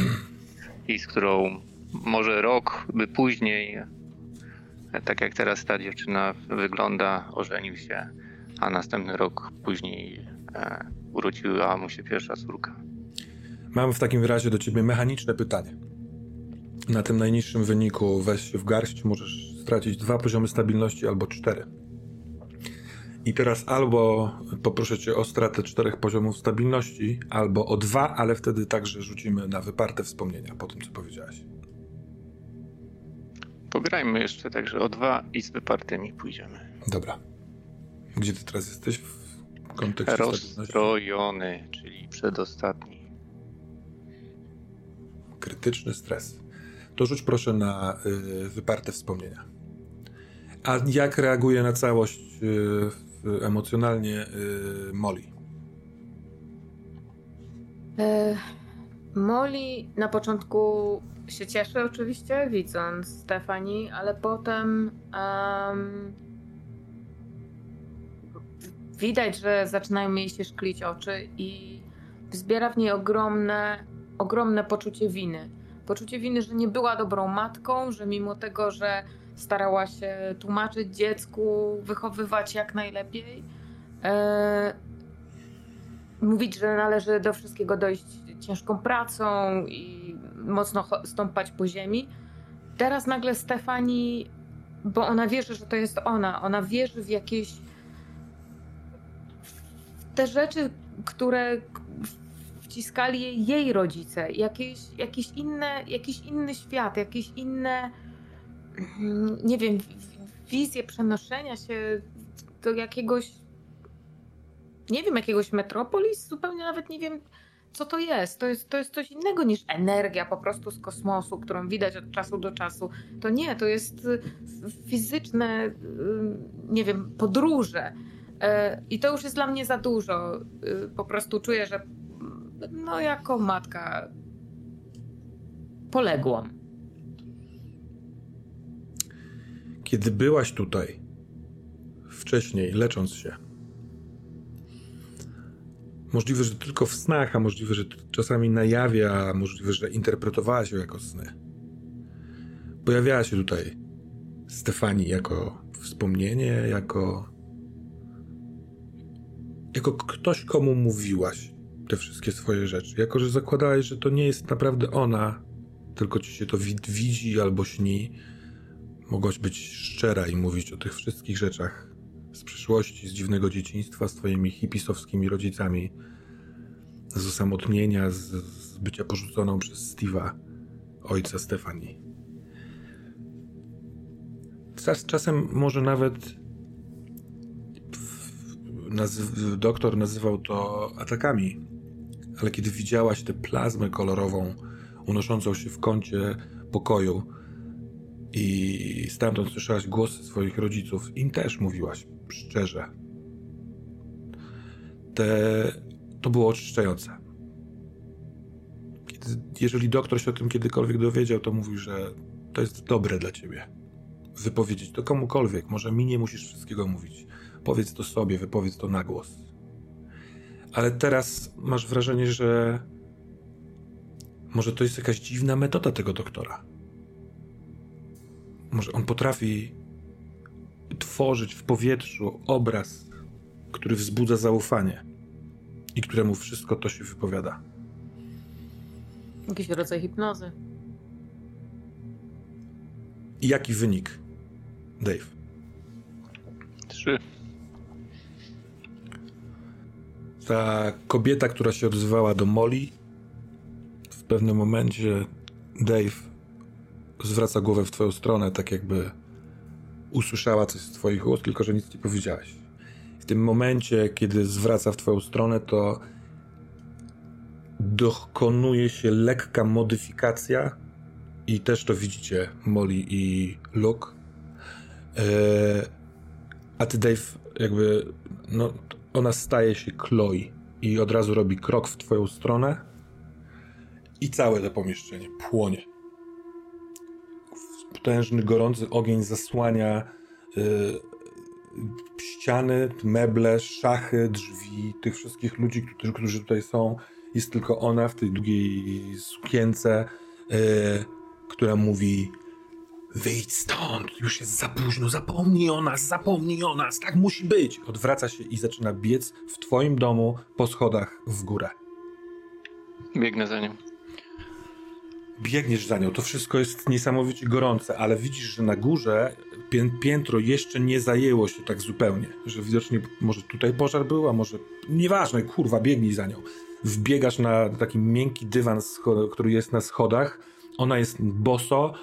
i z którą może rok by później, tak jak teraz ta dziewczyna wygląda, ożenił się, a następny rok później e, urodziła mu się pierwsza córka. Mam w takim razie do ciebie mechaniczne pytanie. Na tym najniższym wyniku weź się w garść, możesz stracić dwa poziomy stabilności albo cztery. I teraz albo poproszę cię o stratę czterech poziomów stabilności, albo o dwa, ale wtedy także rzucimy na wyparte wspomnienia po tym, co powiedziałaś. Pograjmy jeszcze także o dwa i z wypartymi pójdziemy. Dobra. Gdzie ty teraz jesteś w kontekście Rozstrojony, czyli przedostatni krytyczny stres. To rzuć proszę na y, wyparte wspomnienia. A jak reaguje na całość y, emocjonalnie y, Molly? E, Molly na początku się cieszy oczywiście, widząc Stefani, ale potem um, widać, że zaczynają jej się szklić oczy i wzbiera w niej ogromne ogromne poczucie winy. Poczucie winy, że nie była dobrą matką, że mimo tego, że starała się tłumaczyć dziecku, wychowywać jak najlepiej, e, mówić, że należy do wszystkiego dojść ciężką pracą i mocno stąpać po ziemi. Teraz nagle Stefani, bo ona wierzy, że to jest ona, ona wierzy w jakieś w te rzeczy, które wciskali jej, jej rodzice, jakieś, jakieś inne, jakiś inny świat, jakieś inne, nie wiem, wizje przenoszenia się do jakiegoś, nie wiem, jakiegoś metropolis, zupełnie nawet nie wiem, co to jest. To jest, to jest coś innego niż energia po prostu z kosmosu, którą widać od czasu do czasu. To nie, to jest y, fizyczne, y, nie wiem, podróże. Y, I to już jest dla mnie za dużo. Po prostu czuję, że no jako matka poległam. Kiedy byłaś tutaj wcześniej, lecząc się, możliwe, że tylko w snach, a możliwe, że czasami na jawie, a możliwe, że interpretowałaś ją jako sny. Pojawiała się tutaj Stefani jako wspomnienie, jako jako ktoś, komu mówiłaś te wszystkie swoje rzeczy. Jako, że zakładałeś, że to nie jest naprawdę ona, tylko ci się to widzi albo śni, mogłaś być szczera i mówić o tych wszystkich rzeczach z przyszłości, z dziwnego dzieciństwa, z twoimi hipisowskimi rodzicami. z osamotnienia, z, z bycia porzuconą przez Steve'a, ojca Stefanii. Czas, czasem może nawet doktor nazywał to atakami, ale kiedy widziałaś tę plazmę kolorową unoszącą się w kącie pokoju i stamtąd słyszałaś głosy swoich rodziców, im też mówiłaś szczerze. Te, to było oczyszczające. Kiedy, jeżeli doktor się o tym kiedykolwiek dowiedział, to mówił, że to jest dobre dla ciebie. Wypowiedzieć to komukolwiek. Może mi nie musisz wszystkiego mówić. Powiedz to sobie, wypowiedz to na głos. Ale teraz masz wrażenie, że może to jest jakaś dziwna metoda tego doktora. Może on potrafi tworzyć w powietrzu obraz, który wzbudza zaufanie i któremu wszystko to się wypowiada. Jakiś rodzaj hipnozy. I jaki wynik, Dave? Trzy. Ta kobieta, która się odzywała do Molly, w pewnym momencie Dave zwraca głowę w twoją stronę, tak jakby usłyszała coś z twoich ust, tylko że nic nie powiedziałeś. W tym momencie, kiedy zwraca w twoją stronę, to dokonuje się lekka modyfikacja i też to widzicie Molly i Luke. Eee, a ty Dave jakby no, ona staje się Chloe i od razu robi krok w twoją stronę i całe to pomieszczenie płonie. Potężny, gorący ogień zasłania y, ściany, meble, szachy, drzwi, tych wszystkich ludzi, którzy, którzy tutaj są. Jest tylko ona w tej długiej sukience, y, która mówi Wyjdź stąd, już jest za późno, zapomnij o nas, zapomnij o nas, tak musi być. Odwraca się i zaczyna biec w twoim domu po schodach w górę. Biegnę za nią. Biegniesz za nią, to wszystko jest niesamowicie gorące, ale widzisz, że na górze piętro jeszcze nie zajęło się tak zupełnie, że widocznie może tutaj pożar był, a może nieważne, kurwa, biegnij za nią. Wbiegasz na taki miękki dywan, który jest na schodach, ona jest boso,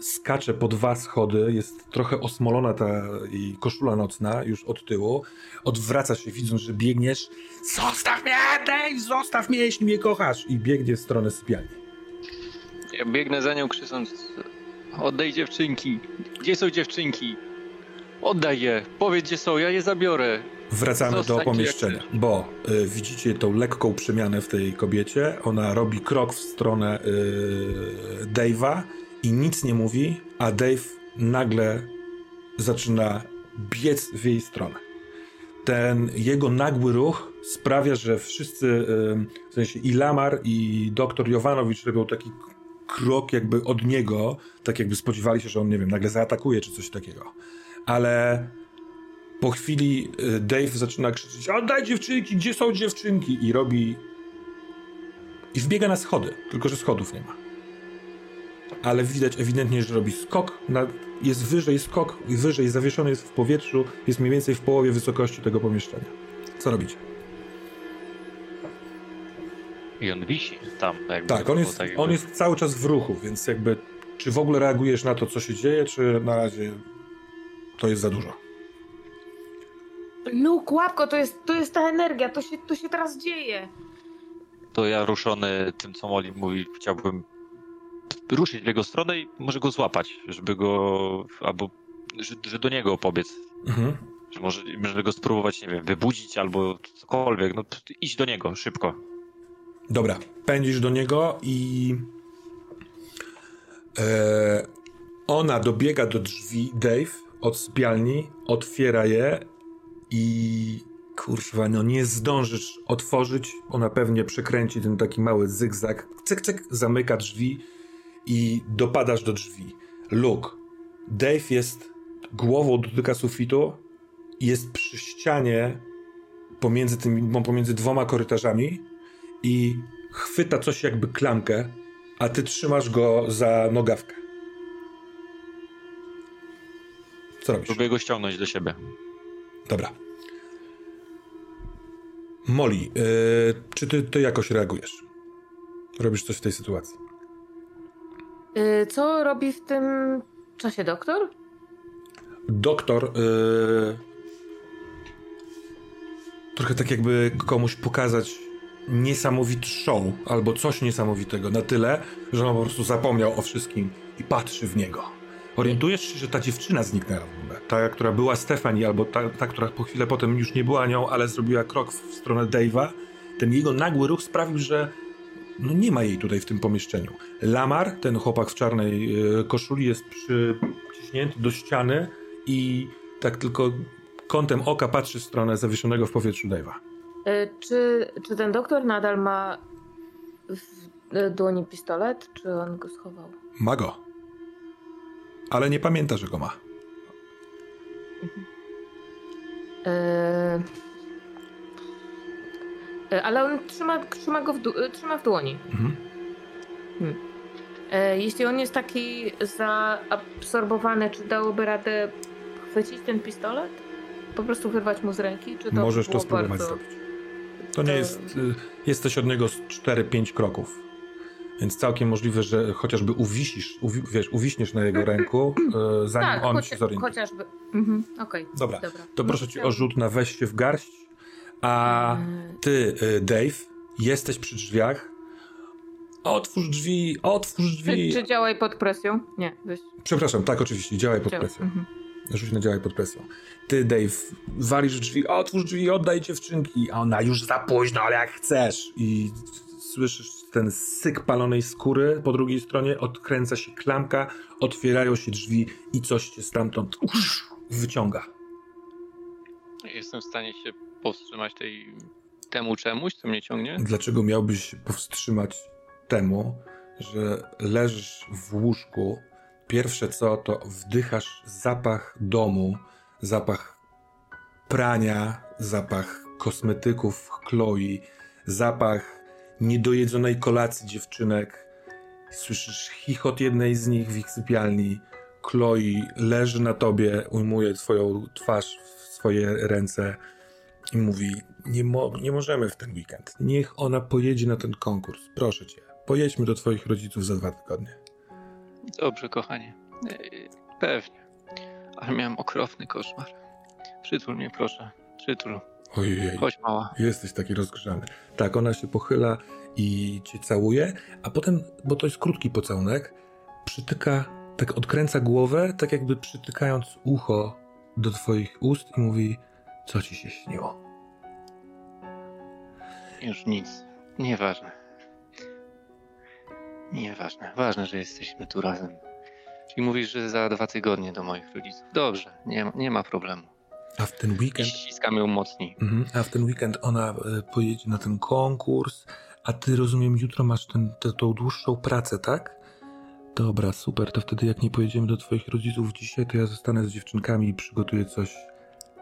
skacze po dwa schody, jest trochę osmolona ta jej koszula nocna już od tyłu, odwraca się widząc, że biegniesz. Zostaw mnie, Dave, zostaw mnie, jeśli mnie kochasz. I biegnie w stronę sypialni. Ja biegnę za nią krzycząc oddaj dziewczynki, gdzie są dziewczynki? Oddaj je, powiedz gdzie są, ja je zabiorę. Wracamy Zostań do pomieszczenia, bo y, widzicie tą lekką przemianę w tej kobiecie. Ona robi krok w stronę y, Dave'a i nic nie mówi, a Dave nagle zaczyna biec w jej stronę. Ten jego nagły ruch sprawia, że wszyscy, w sensie i Lamar, i doktor Jovanowicz robią taki krok jakby od niego, tak jakby spodziewali się, że on, nie wiem, nagle zaatakuje czy coś takiego. Ale po chwili y, Dave zaczyna krzyczeć oddaj dziewczynki, gdzie są dziewczynki? I robi... I wbiega na schody, tylko że schodów nie ma ale widać ewidentnie, że robi skok, na, jest wyżej skok, wyżej zawieszony jest w powietrzu, jest mniej więcej w połowie wysokości tego pomieszczenia. Co robicie? I on wisi tam. Jakby tak, on jest, tak jakby... on jest cały czas w ruchu, więc jakby czy w ogóle reagujesz na to, co się dzieje, czy na razie to jest za dużo? Luke, łapko, to jest, to jest ta energia, to się, to się teraz dzieje. To ja ruszony tym, co Molly mówi, chciałbym ruszyć w jego stronę i może go złapać, żeby go, albo że, że do niego pobiec. Mhm. Że może, może go spróbować, nie wiem, wybudzić albo cokolwiek. No idź do niego, szybko. Dobra, pędzisz do niego i e, ona dobiega do drzwi Dave od sypialni, otwiera je i kurwa, no nie zdążysz otworzyć. Ona pewnie przekręci ten taki mały zygzak, cyk, cyk, zamyka drzwi i dopadasz do drzwi. Luke, Dave jest głową dotyka sufitu i jest przy ścianie pomiędzy, tymi, pomiędzy dwoma korytarzami i chwyta coś jakby klamkę, a ty trzymasz go za nogawkę. Co robisz? Próbuję go ściągnąć do siebie. Dobra. Molly, yy, czy ty, ty jakoś reagujesz? Robisz coś w tej sytuacji? Yy, co robi w tym czasie doktor? Doktor yy, trochę tak jakby komuś pokazać niesamowity show albo coś niesamowitego na tyle, że on po prostu zapomniał o wszystkim i patrzy w niego. Orientujesz się, że ta dziewczyna zniknęła w ogóle. Ta, która była Stefani, albo ta, ta, która po chwilę potem już nie była nią, ale zrobiła krok w stronę Dave'a. Ten jego nagły ruch sprawił, że no nie ma jej tutaj w tym pomieszczeniu. Lamar, ten chłopak w czarnej y, koszuli, jest przyciśnięty do ściany i tak tylko kątem oka patrzy w stronę zawieszonego w powietrzu Dave'a. Y, czy, czy ten doktor nadal ma w y, dłoni pistolet, czy on go schował? Ma go. Ale nie pamięta, że go ma. Yy, ale on trzyma, trzyma go w, trzyma w dłoni. Mhm. Hmm. Jeśli on jest taki zaabsorbowany, czy dałoby radę chwycić ten pistolet? Po prostu wyrwać mu z ręki? Czy to Możesz to spróbować bardzo... zrobić. To nie jest. Y, jesteś od niego 4-5 kroków. Więc całkiem możliwe, że chociażby uwisisz, uwi, wiesz, uwiśniesz na jego ręku, y, zanim tak, on się zorientuje. Chociażby. Mhm, okay. Dobra. Dobra. To proszę cię o rzut na weź się w garść. A ty, y, Dave, jesteś przy drzwiach. Otwórz drzwi, otwórz drzwi. Czy, czy działaj pod presją? Nie, weź. Przepraszam, tak, oczywiście, działaj pod presją. Mhm. Rzuć na działaj pod presją. Ty, Dave, walisz drzwi, otwórz drzwi, oddaj dziewczynki. A ona już za późno, ale jak chcesz. I słyszysz ten syk palonej skóry. Po drugiej stronie odkręca się klamka, otwierają się drzwi i coś cię stamtąd wyciąga. Jestem w stanie się powstrzymać tej, temu czemuś, co mnie ciągnie? Dlaczego miałbyś powstrzymać temu, że leżysz w łóżku Pierwsze co, to wdychasz zapach domu, zapach prania, zapach kosmetyków Chloe, zapach niedojedzonej kolacji dziewczynek. Słyszysz chichot jednej z nich w ich sypialni. Chloe leży na tobie, ujmuje twoją twarz w swoje ręce i mówi: nie, mo nie możemy w ten weekend. Niech ona pojedzie na ten konkurs. Proszę cię, pojedźmy do twoich rodziców za dwa tygodnie. Dobrze, kochanie. E, pewnie. Ale miałem okropny koszmar. Przytul mnie, proszę. Przytul. Ojej. Chodź, mała. Jesteś taki rozgrzany. Tak, ona się pochyla i cię całuje, a potem, bo to jest krótki pocałunek, przytyka, tak odkręca głowę, tak jakby przytykając ucho do twoich ust i mówi, co ci się śniło. Już nic. Nieważne. Nieważne. Ważne, że jesteśmy tu razem. Czyli mówisz, że za dwa tygodnie do moich rodziców. Dobrze, nie, nie ma problemu. A w ten weekend. Ściskamy ją mocniej. Mhm. A w ten weekend ona e, pojedzie na ten konkurs, a ty rozumiem, jutro masz ten, tę, tą dłuższą pracę, tak? Dobra, super. To wtedy, jak nie pojedziemy do Twoich rodziców dzisiaj, to ja zostanę z dziewczynkami i przygotuję coś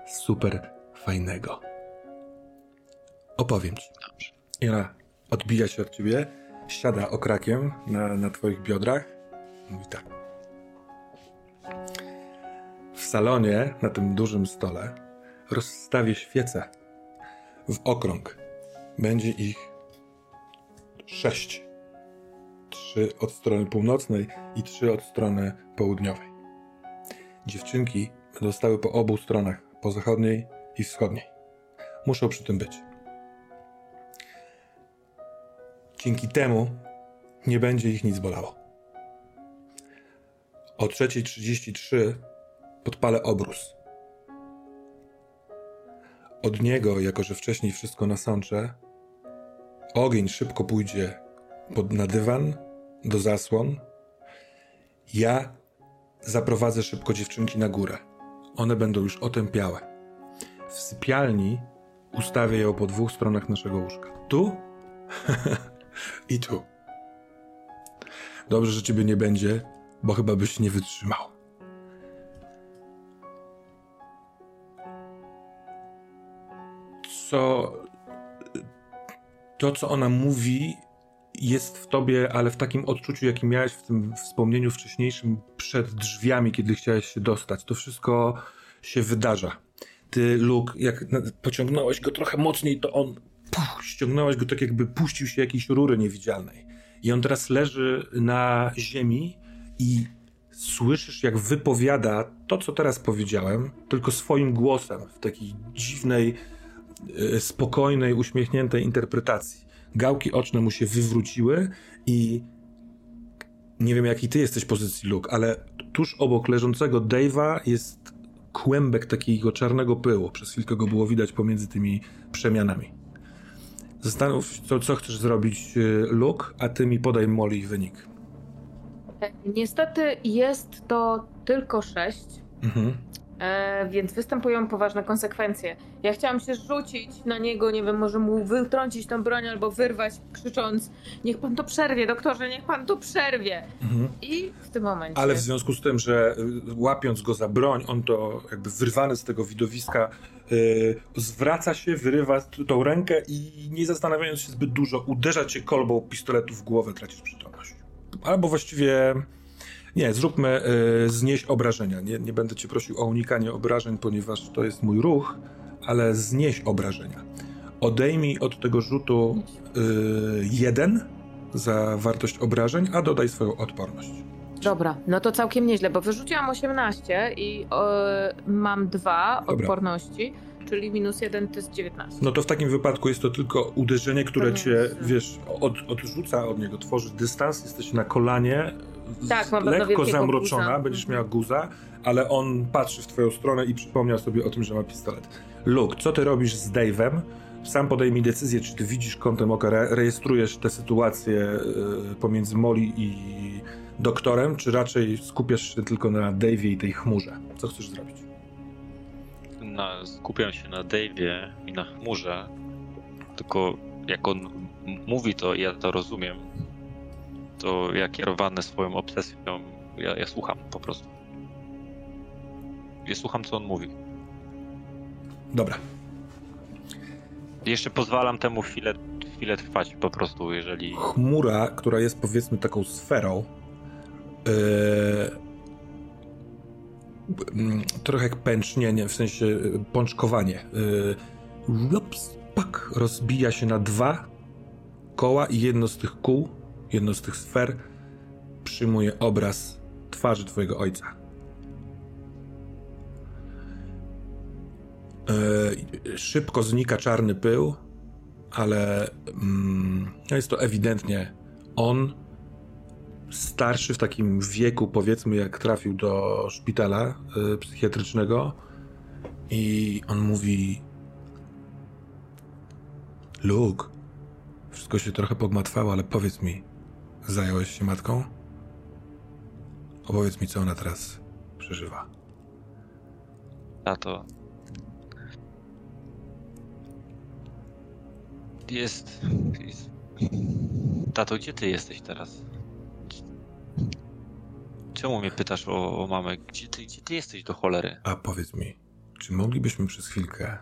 super fajnego. Opowiem ci. Dobrze. I ona odbija się od ciebie siada okrakiem na, na twoich biodrach. Mówi tak. W salonie, na tym dużym stole, rozstawię świece w okrąg. Będzie ich sześć. Trzy od strony północnej i trzy od strony południowej. Dziewczynki będą stały po obu stronach, po zachodniej i wschodniej. Muszą przy tym być. Dzięki temu nie będzie ich nic bolało. O 3.33 podpalę obrus. Od niego, jako że wcześniej wszystko nasączę, ogień szybko pójdzie pod, na dywan, do zasłon. Ja zaprowadzę szybko dziewczynki na górę. One będą już otępiałe. W sypialni ustawię ją po dwóch stronach naszego łóżka. Tu I tu. Dobrze, że ciebie nie będzie, bo chyba byś nie wytrzymał. Co. To, co ona mówi, jest w tobie, ale w takim odczuciu, jakim miałeś w tym wspomnieniu wcześniejszym przed drzwiami, kiedy chciałeś się dostać. To wszystko się wydarza. Ty, Luke, jak pociągnąłeś go trochę mocniej, to on puch, ściągnąłeś go tak jakby puścił się jakiejś rury niewidzialnej. I on teraz leży na ziemi i słyszysz, jak wypowiada to, co teraz powiedziałem, tylko swoim głosem, w takiej dziwnej, e, spokojnej, uśmiechniętej interpretacji. Gałki oczne mu się wywróciły i nie wiem, jaki ty jesteś pozycji, Luke, ale tuż obok leżącego Dave'a jest kłębek takiego czarnego pyłu. Przez chwilkę go było widać pomiędzy tymi przemianami. Zastanów się, co chcesz zrobić, e, Luke, a ty mi podaj Molly wynik. Niestety jest to tylko 6, Mhm. E, więc występują poważne konsekwencje. Ja chciałam się rzucić na niego, nie wiem, może mu wytrącić tą broń albo wyrwać, krzycząc: Niech pan to przerwie, doktorze, niech pan to przerwie. Mhm. I w tym momencie. Ale w związku z tym, że y, łapiąc go za broń, on to jakby wyrwany z tego widowiska y, zwraca się, wyrywa tą rękę i nie zastanawiając się zbyt dużo, uderza cię kolbą pistoletu w głowę, tracisz przytomność. Albo właściwie... Nie, zróbmy y, znieść obrażenia. Nie, nie będę cię prosił o unikanie obrażeń, ponieważ to jest mój ruch, ale znieść obrażenia. Odejmij od tego rzutu y, jeden za wartość obrażeń, a dodaj swoją odporność. Dobra, no to całkiem nieźle, bo wyrzuciłam 18 i e, mam 2 Dobra. odporności, czyli minus 1 to jest 19. No to w takim wypadku jest to tylko uderzenie, które cię, wiesz, od, odrzuca od niego, tworzy dystans, jesteś na kolanie, Tak, mam lekko zamroczona, guza. będziesz Mhm. miała guza, ale on patrzy w twoją stronę i przypomniał sobie o tym, że ma pistolet. Luke, co ty robisz z Dave'em? Sam podejmij decyzję, czy ty widzisz kątem oka, re rejestrujesz tę sytuację y, pomiędzy Molly i doktorem, czy raczej skupiasz się tylko na Dave'ie i tej chmurze? Co chcesz zrobić? Na, skupiam się na Dave'ie i na chmurze, tylko jak on mówi to ja to rozumiem, to ja kierowany swoją obsesją, ja, ja słucham po prostu. Ja słucham, co on mówi. Dobra, Jeszcze pozwalam temu chwilę, chwilę trwać po prostu, jeżeli... chmura, która jest powiedzmy taką sferą, yy, mm, trochę jak pęcznienie, w sensie yy, pączkowanie. Yy, lops, pak, rozbija się na dwa koła i jedno z tych kół, jedno z tych sfer przyjmuje obraz twarzy twojego ojca. Yy, szybko znika czarny pył, ale mm, no jest to ewidentnie on, starszy w takim wieku, powiedzmy, jak trafił do szpitala y, psychiatrycznego, i on mówi: Luke, wszystko się trochę pogmatwało, ale powiedz mi, zająłeś się matką? Opowiedz mi, co ona teraz przeżywa. Tato. Jest. jest... Tato, gdzie ty jesteś teraz? Czemu mnie pytasz o, o mamę? Gdzie ty, gdzie ty jesteś do cholery? A powiedz mi, czy moglibyśmy przez chwilkę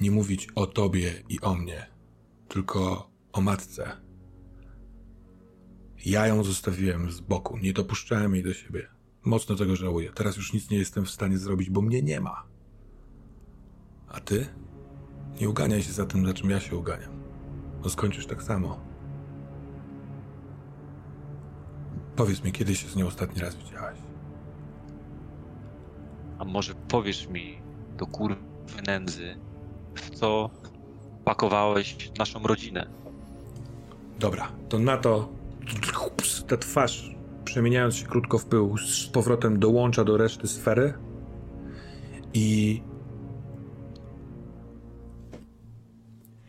nie mówić o tobie i o mnie, tylko o matce? Ja ją zostawiłem z boku, nie dopuszczałem jej do siebie. Mocno tego żałuję. Teraz już nic nie jestem w stanie zrobić, bo mnie nie ma. A ty? Nie uganiaj się za tym, za czym ja się uganiam. Bo skończysz tak samo. Powiedz mi, kiedy się z nią ostatni raz widziałaś? A może powiesz mi do kurwy nędzy, w co pakowałeś naszą rodzinę? Dobra, to na to ups, ta twarz, przemieniając się krótko w pył, z powrotem dołącza do reszty sfery i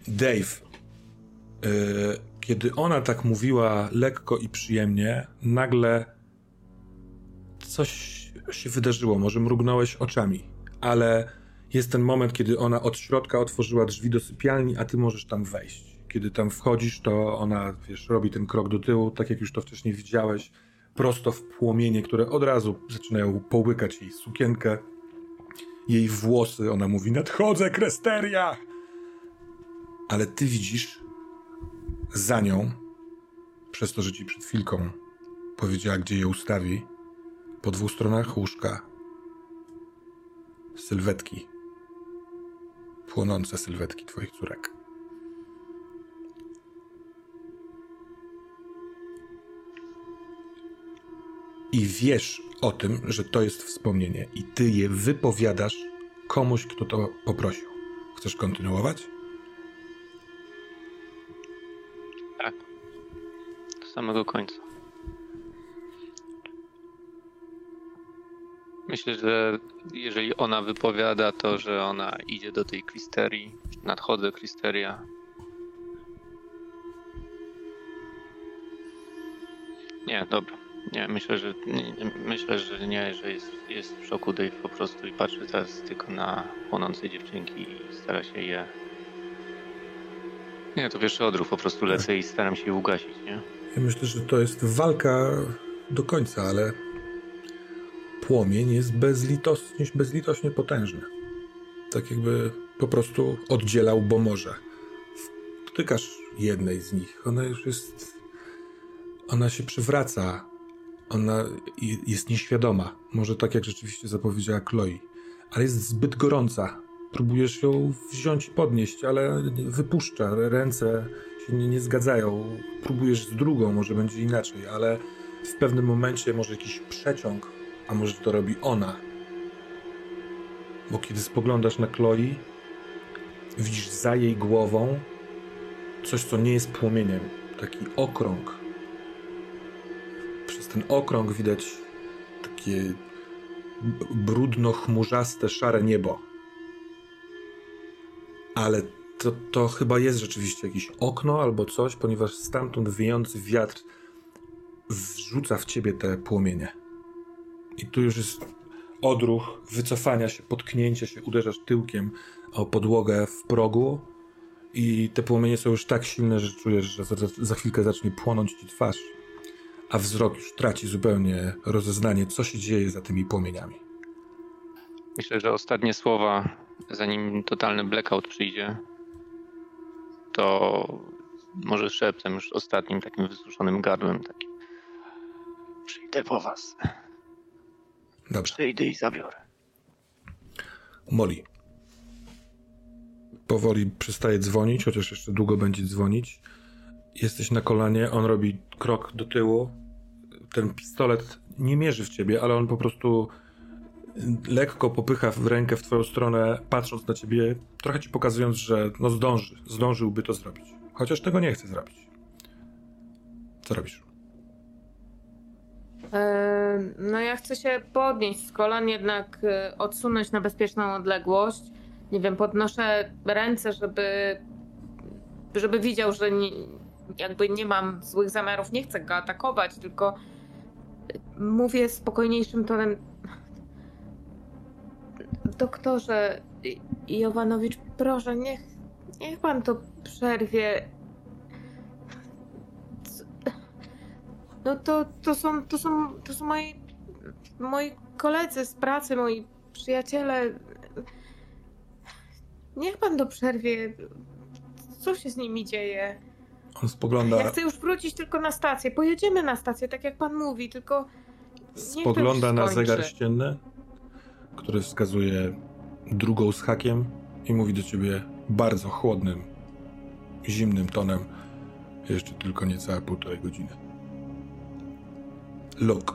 Dave, y, kiedy ona tak mówiła lekko i przyjemnie, nagle coś się wydarzyło. Może mrugnąłeś oczami, ale jest ten moment, kiedy ona od środka otworzyła drzwi do sypialni, a ty możesz tam wejść. Kiedy tam wchodzisz, to ona, wiesz, robi ten krok do tyłu, tak jak już to wcześniej widziałeś, prosto w płomienie, które od razu zaczynają połykać jej sukienkę, jej włosy. Ona mówi, nadchodzę, Kresteria! Ale ty widzisz za nią, przez to, że ci przed chwilką powiedziała, gdzie je ustawi, po dwóch stronach łóżka sylwetki, płonące sylwetki twoich córek. I wiesz o tym, że to jest wspomnienie, i ty je wypowiadasz komuś, kto to poprosił. Chcesz kontynuować? Tak. Do samego końca. Myślę, że jeżeli ona wypowiada to, że ona idzie do tej klisterii, nadchodzę klisteria. Nie, dobra. Nie, myślę, że nie, myślę, że nie, że jest, jest w szoku Dave po prostu i patrzy teraz tylko na płonące dziewczynki i stara się je. Nie, to wiesz odruch, po prostu lecę i staram się je ugasić, nie? Ja myślę, że to jest walka do końca, ale płomień jest bezlitosnie, bezlitośnie potężny. Tak jakby po prostu oddzielał, bo może. Dotykasz jednej z nich, ona już jest. Ona się przywraca. Ona jest nieświadoma. Może tak jak rzeczywiście zapowiedziała Chloe, ale jest zbyt gorąca. Próbujesz ją wziąć i podnieść, ale wypuszcza. Ręce się nie, nie zgadzają. Próbujesz z drugą, może będzie inaczej, ale w pewnym momencie może jakiś przeciąg a może to robi ona? Bo kiedy spoglądasz na Chloe, widzisz za jej głową coś, co nie jest płomieniem. Taki okrąg. Ten okrąg widać takie brudno-chmurzaste, szare niebo. Ale to, to chyba jest rzeczywiście jakieś okno albo coś, ponieważ stamtąd wiejący wiatr wrzuca w ciebie te płomienie. I tu już jest odruch wycofania się, potknięcia się, uderzasz tyłkiem o podłogę w progu i te płomienie są już tak silne, że czujesz, że za, za chwilkę zacznie płonąć ci twarz, a wzrok już traci zupełnie rozeznanie, co się dzieje za tymi płomieniami. Myślę, że ostatnie słowa, zanim totalny blackout przyjdzie, to może szeptem już ostatnim takim wysuszonym gardłem takim. Przyjdę po was. Dobrze. Przyjdę i zabiorę. Molly. Powoli przestaje dzwonić, chociaż jeszcze długo będzie dzwonić. Jesteś na kolanie, on robi krok do tyłu. Ten pistolet nie mierzy w ciebie, ale on po prostu lekko popycha w rękę w twoją stronę, patrząc na ciebie, trochę ci pokazując, że no zdąży, zdążyłby to zrobić. Chociaż tego nie chce zrobić. Co robisz? No ja chcę się podnieść z kolan, jednak e, odsunąć na bezpieczną odległość. Nie wiem, podnoszę ręce, żeby, żeby widział, że nie, jakby nie mam złych zamiarów, nie chcę go atakować, tylko mówię spokojniejszym tonem. Doktorze Jowanowicz, proszę, niech, niech pan to przerwie. No to, to, są, to, są, to są moi, moi koledzy z pracy, moi przyjaciele. Niech pan do przerwie. Co się z nimi dzieje? On spogląda. Ja chcę już wrócić tylko na stację. Pojedziemy na stację, tak jak pan mówi, tylko. Spogląda na zegar ścienny, który wskazuje drugą z hakiem i mówi do ciebie bardzo chłodnym, zimnym tonem. Jeszcze tylko niecałe półtorej godziny. Luke.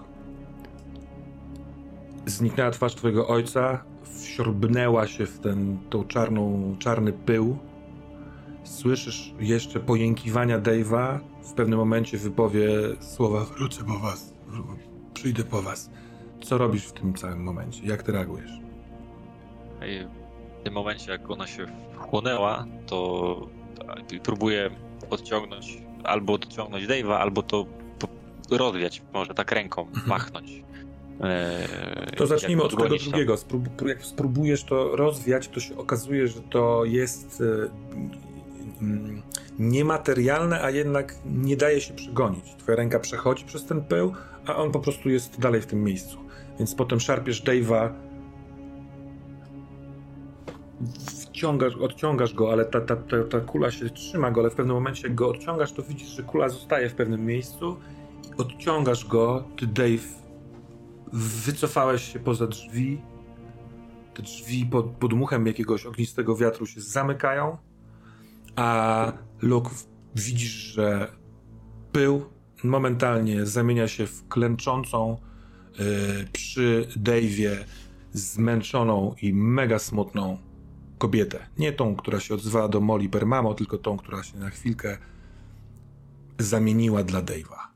Zniknęła twarz twojego ojca, wsiorbnęła się w ten, tą czarną, czarny pył. Słyszysz jeszcze pojękiwania Dave'a. W pewnym momencie wypowie słowa wrócę po was, przyjdę po was. Co robisz w tym całym momencie? Jak ty reagujesz? W tym momencie, jak ona się wchłonęła, to próbuję odciągnąć, albo odciągnąć Dave'a, albo to rozwiać, może tak ręką mhm. machnąć. E, to zacznijmy od tego drugiego. Sprób jak spróbujesz to rozwiać, to się okazuje, że to jest e, niematerialne, a jednak nie daje się przegonić. Twoja ręka przechodzi przez ten pył, a on po prostu jest dalej w tym miejscu. Więc potem szarpiesz Dave'a, odciągasz go, ale ta, ta, ta, ta kula się trzyma go, ale w pewnym momencie jak go odciągasz, to widzisz, że kula zostaje w pewnym miejscu odciągasz go, ty Dave wycofałeś się poza drzwi. Te drzwi pod, pod muchem jakiegoś ognistego wiatru się zamykają, a Luke widzisz, że pył momentalnie zamienia się w klęczącą yy, przy Dave'ie zmęczoną i mega smutną kobietę. Nie tą, która się odzwała do Molly per mamo, tylko tą, która się na chwilkę zamieniła dla Dave'a.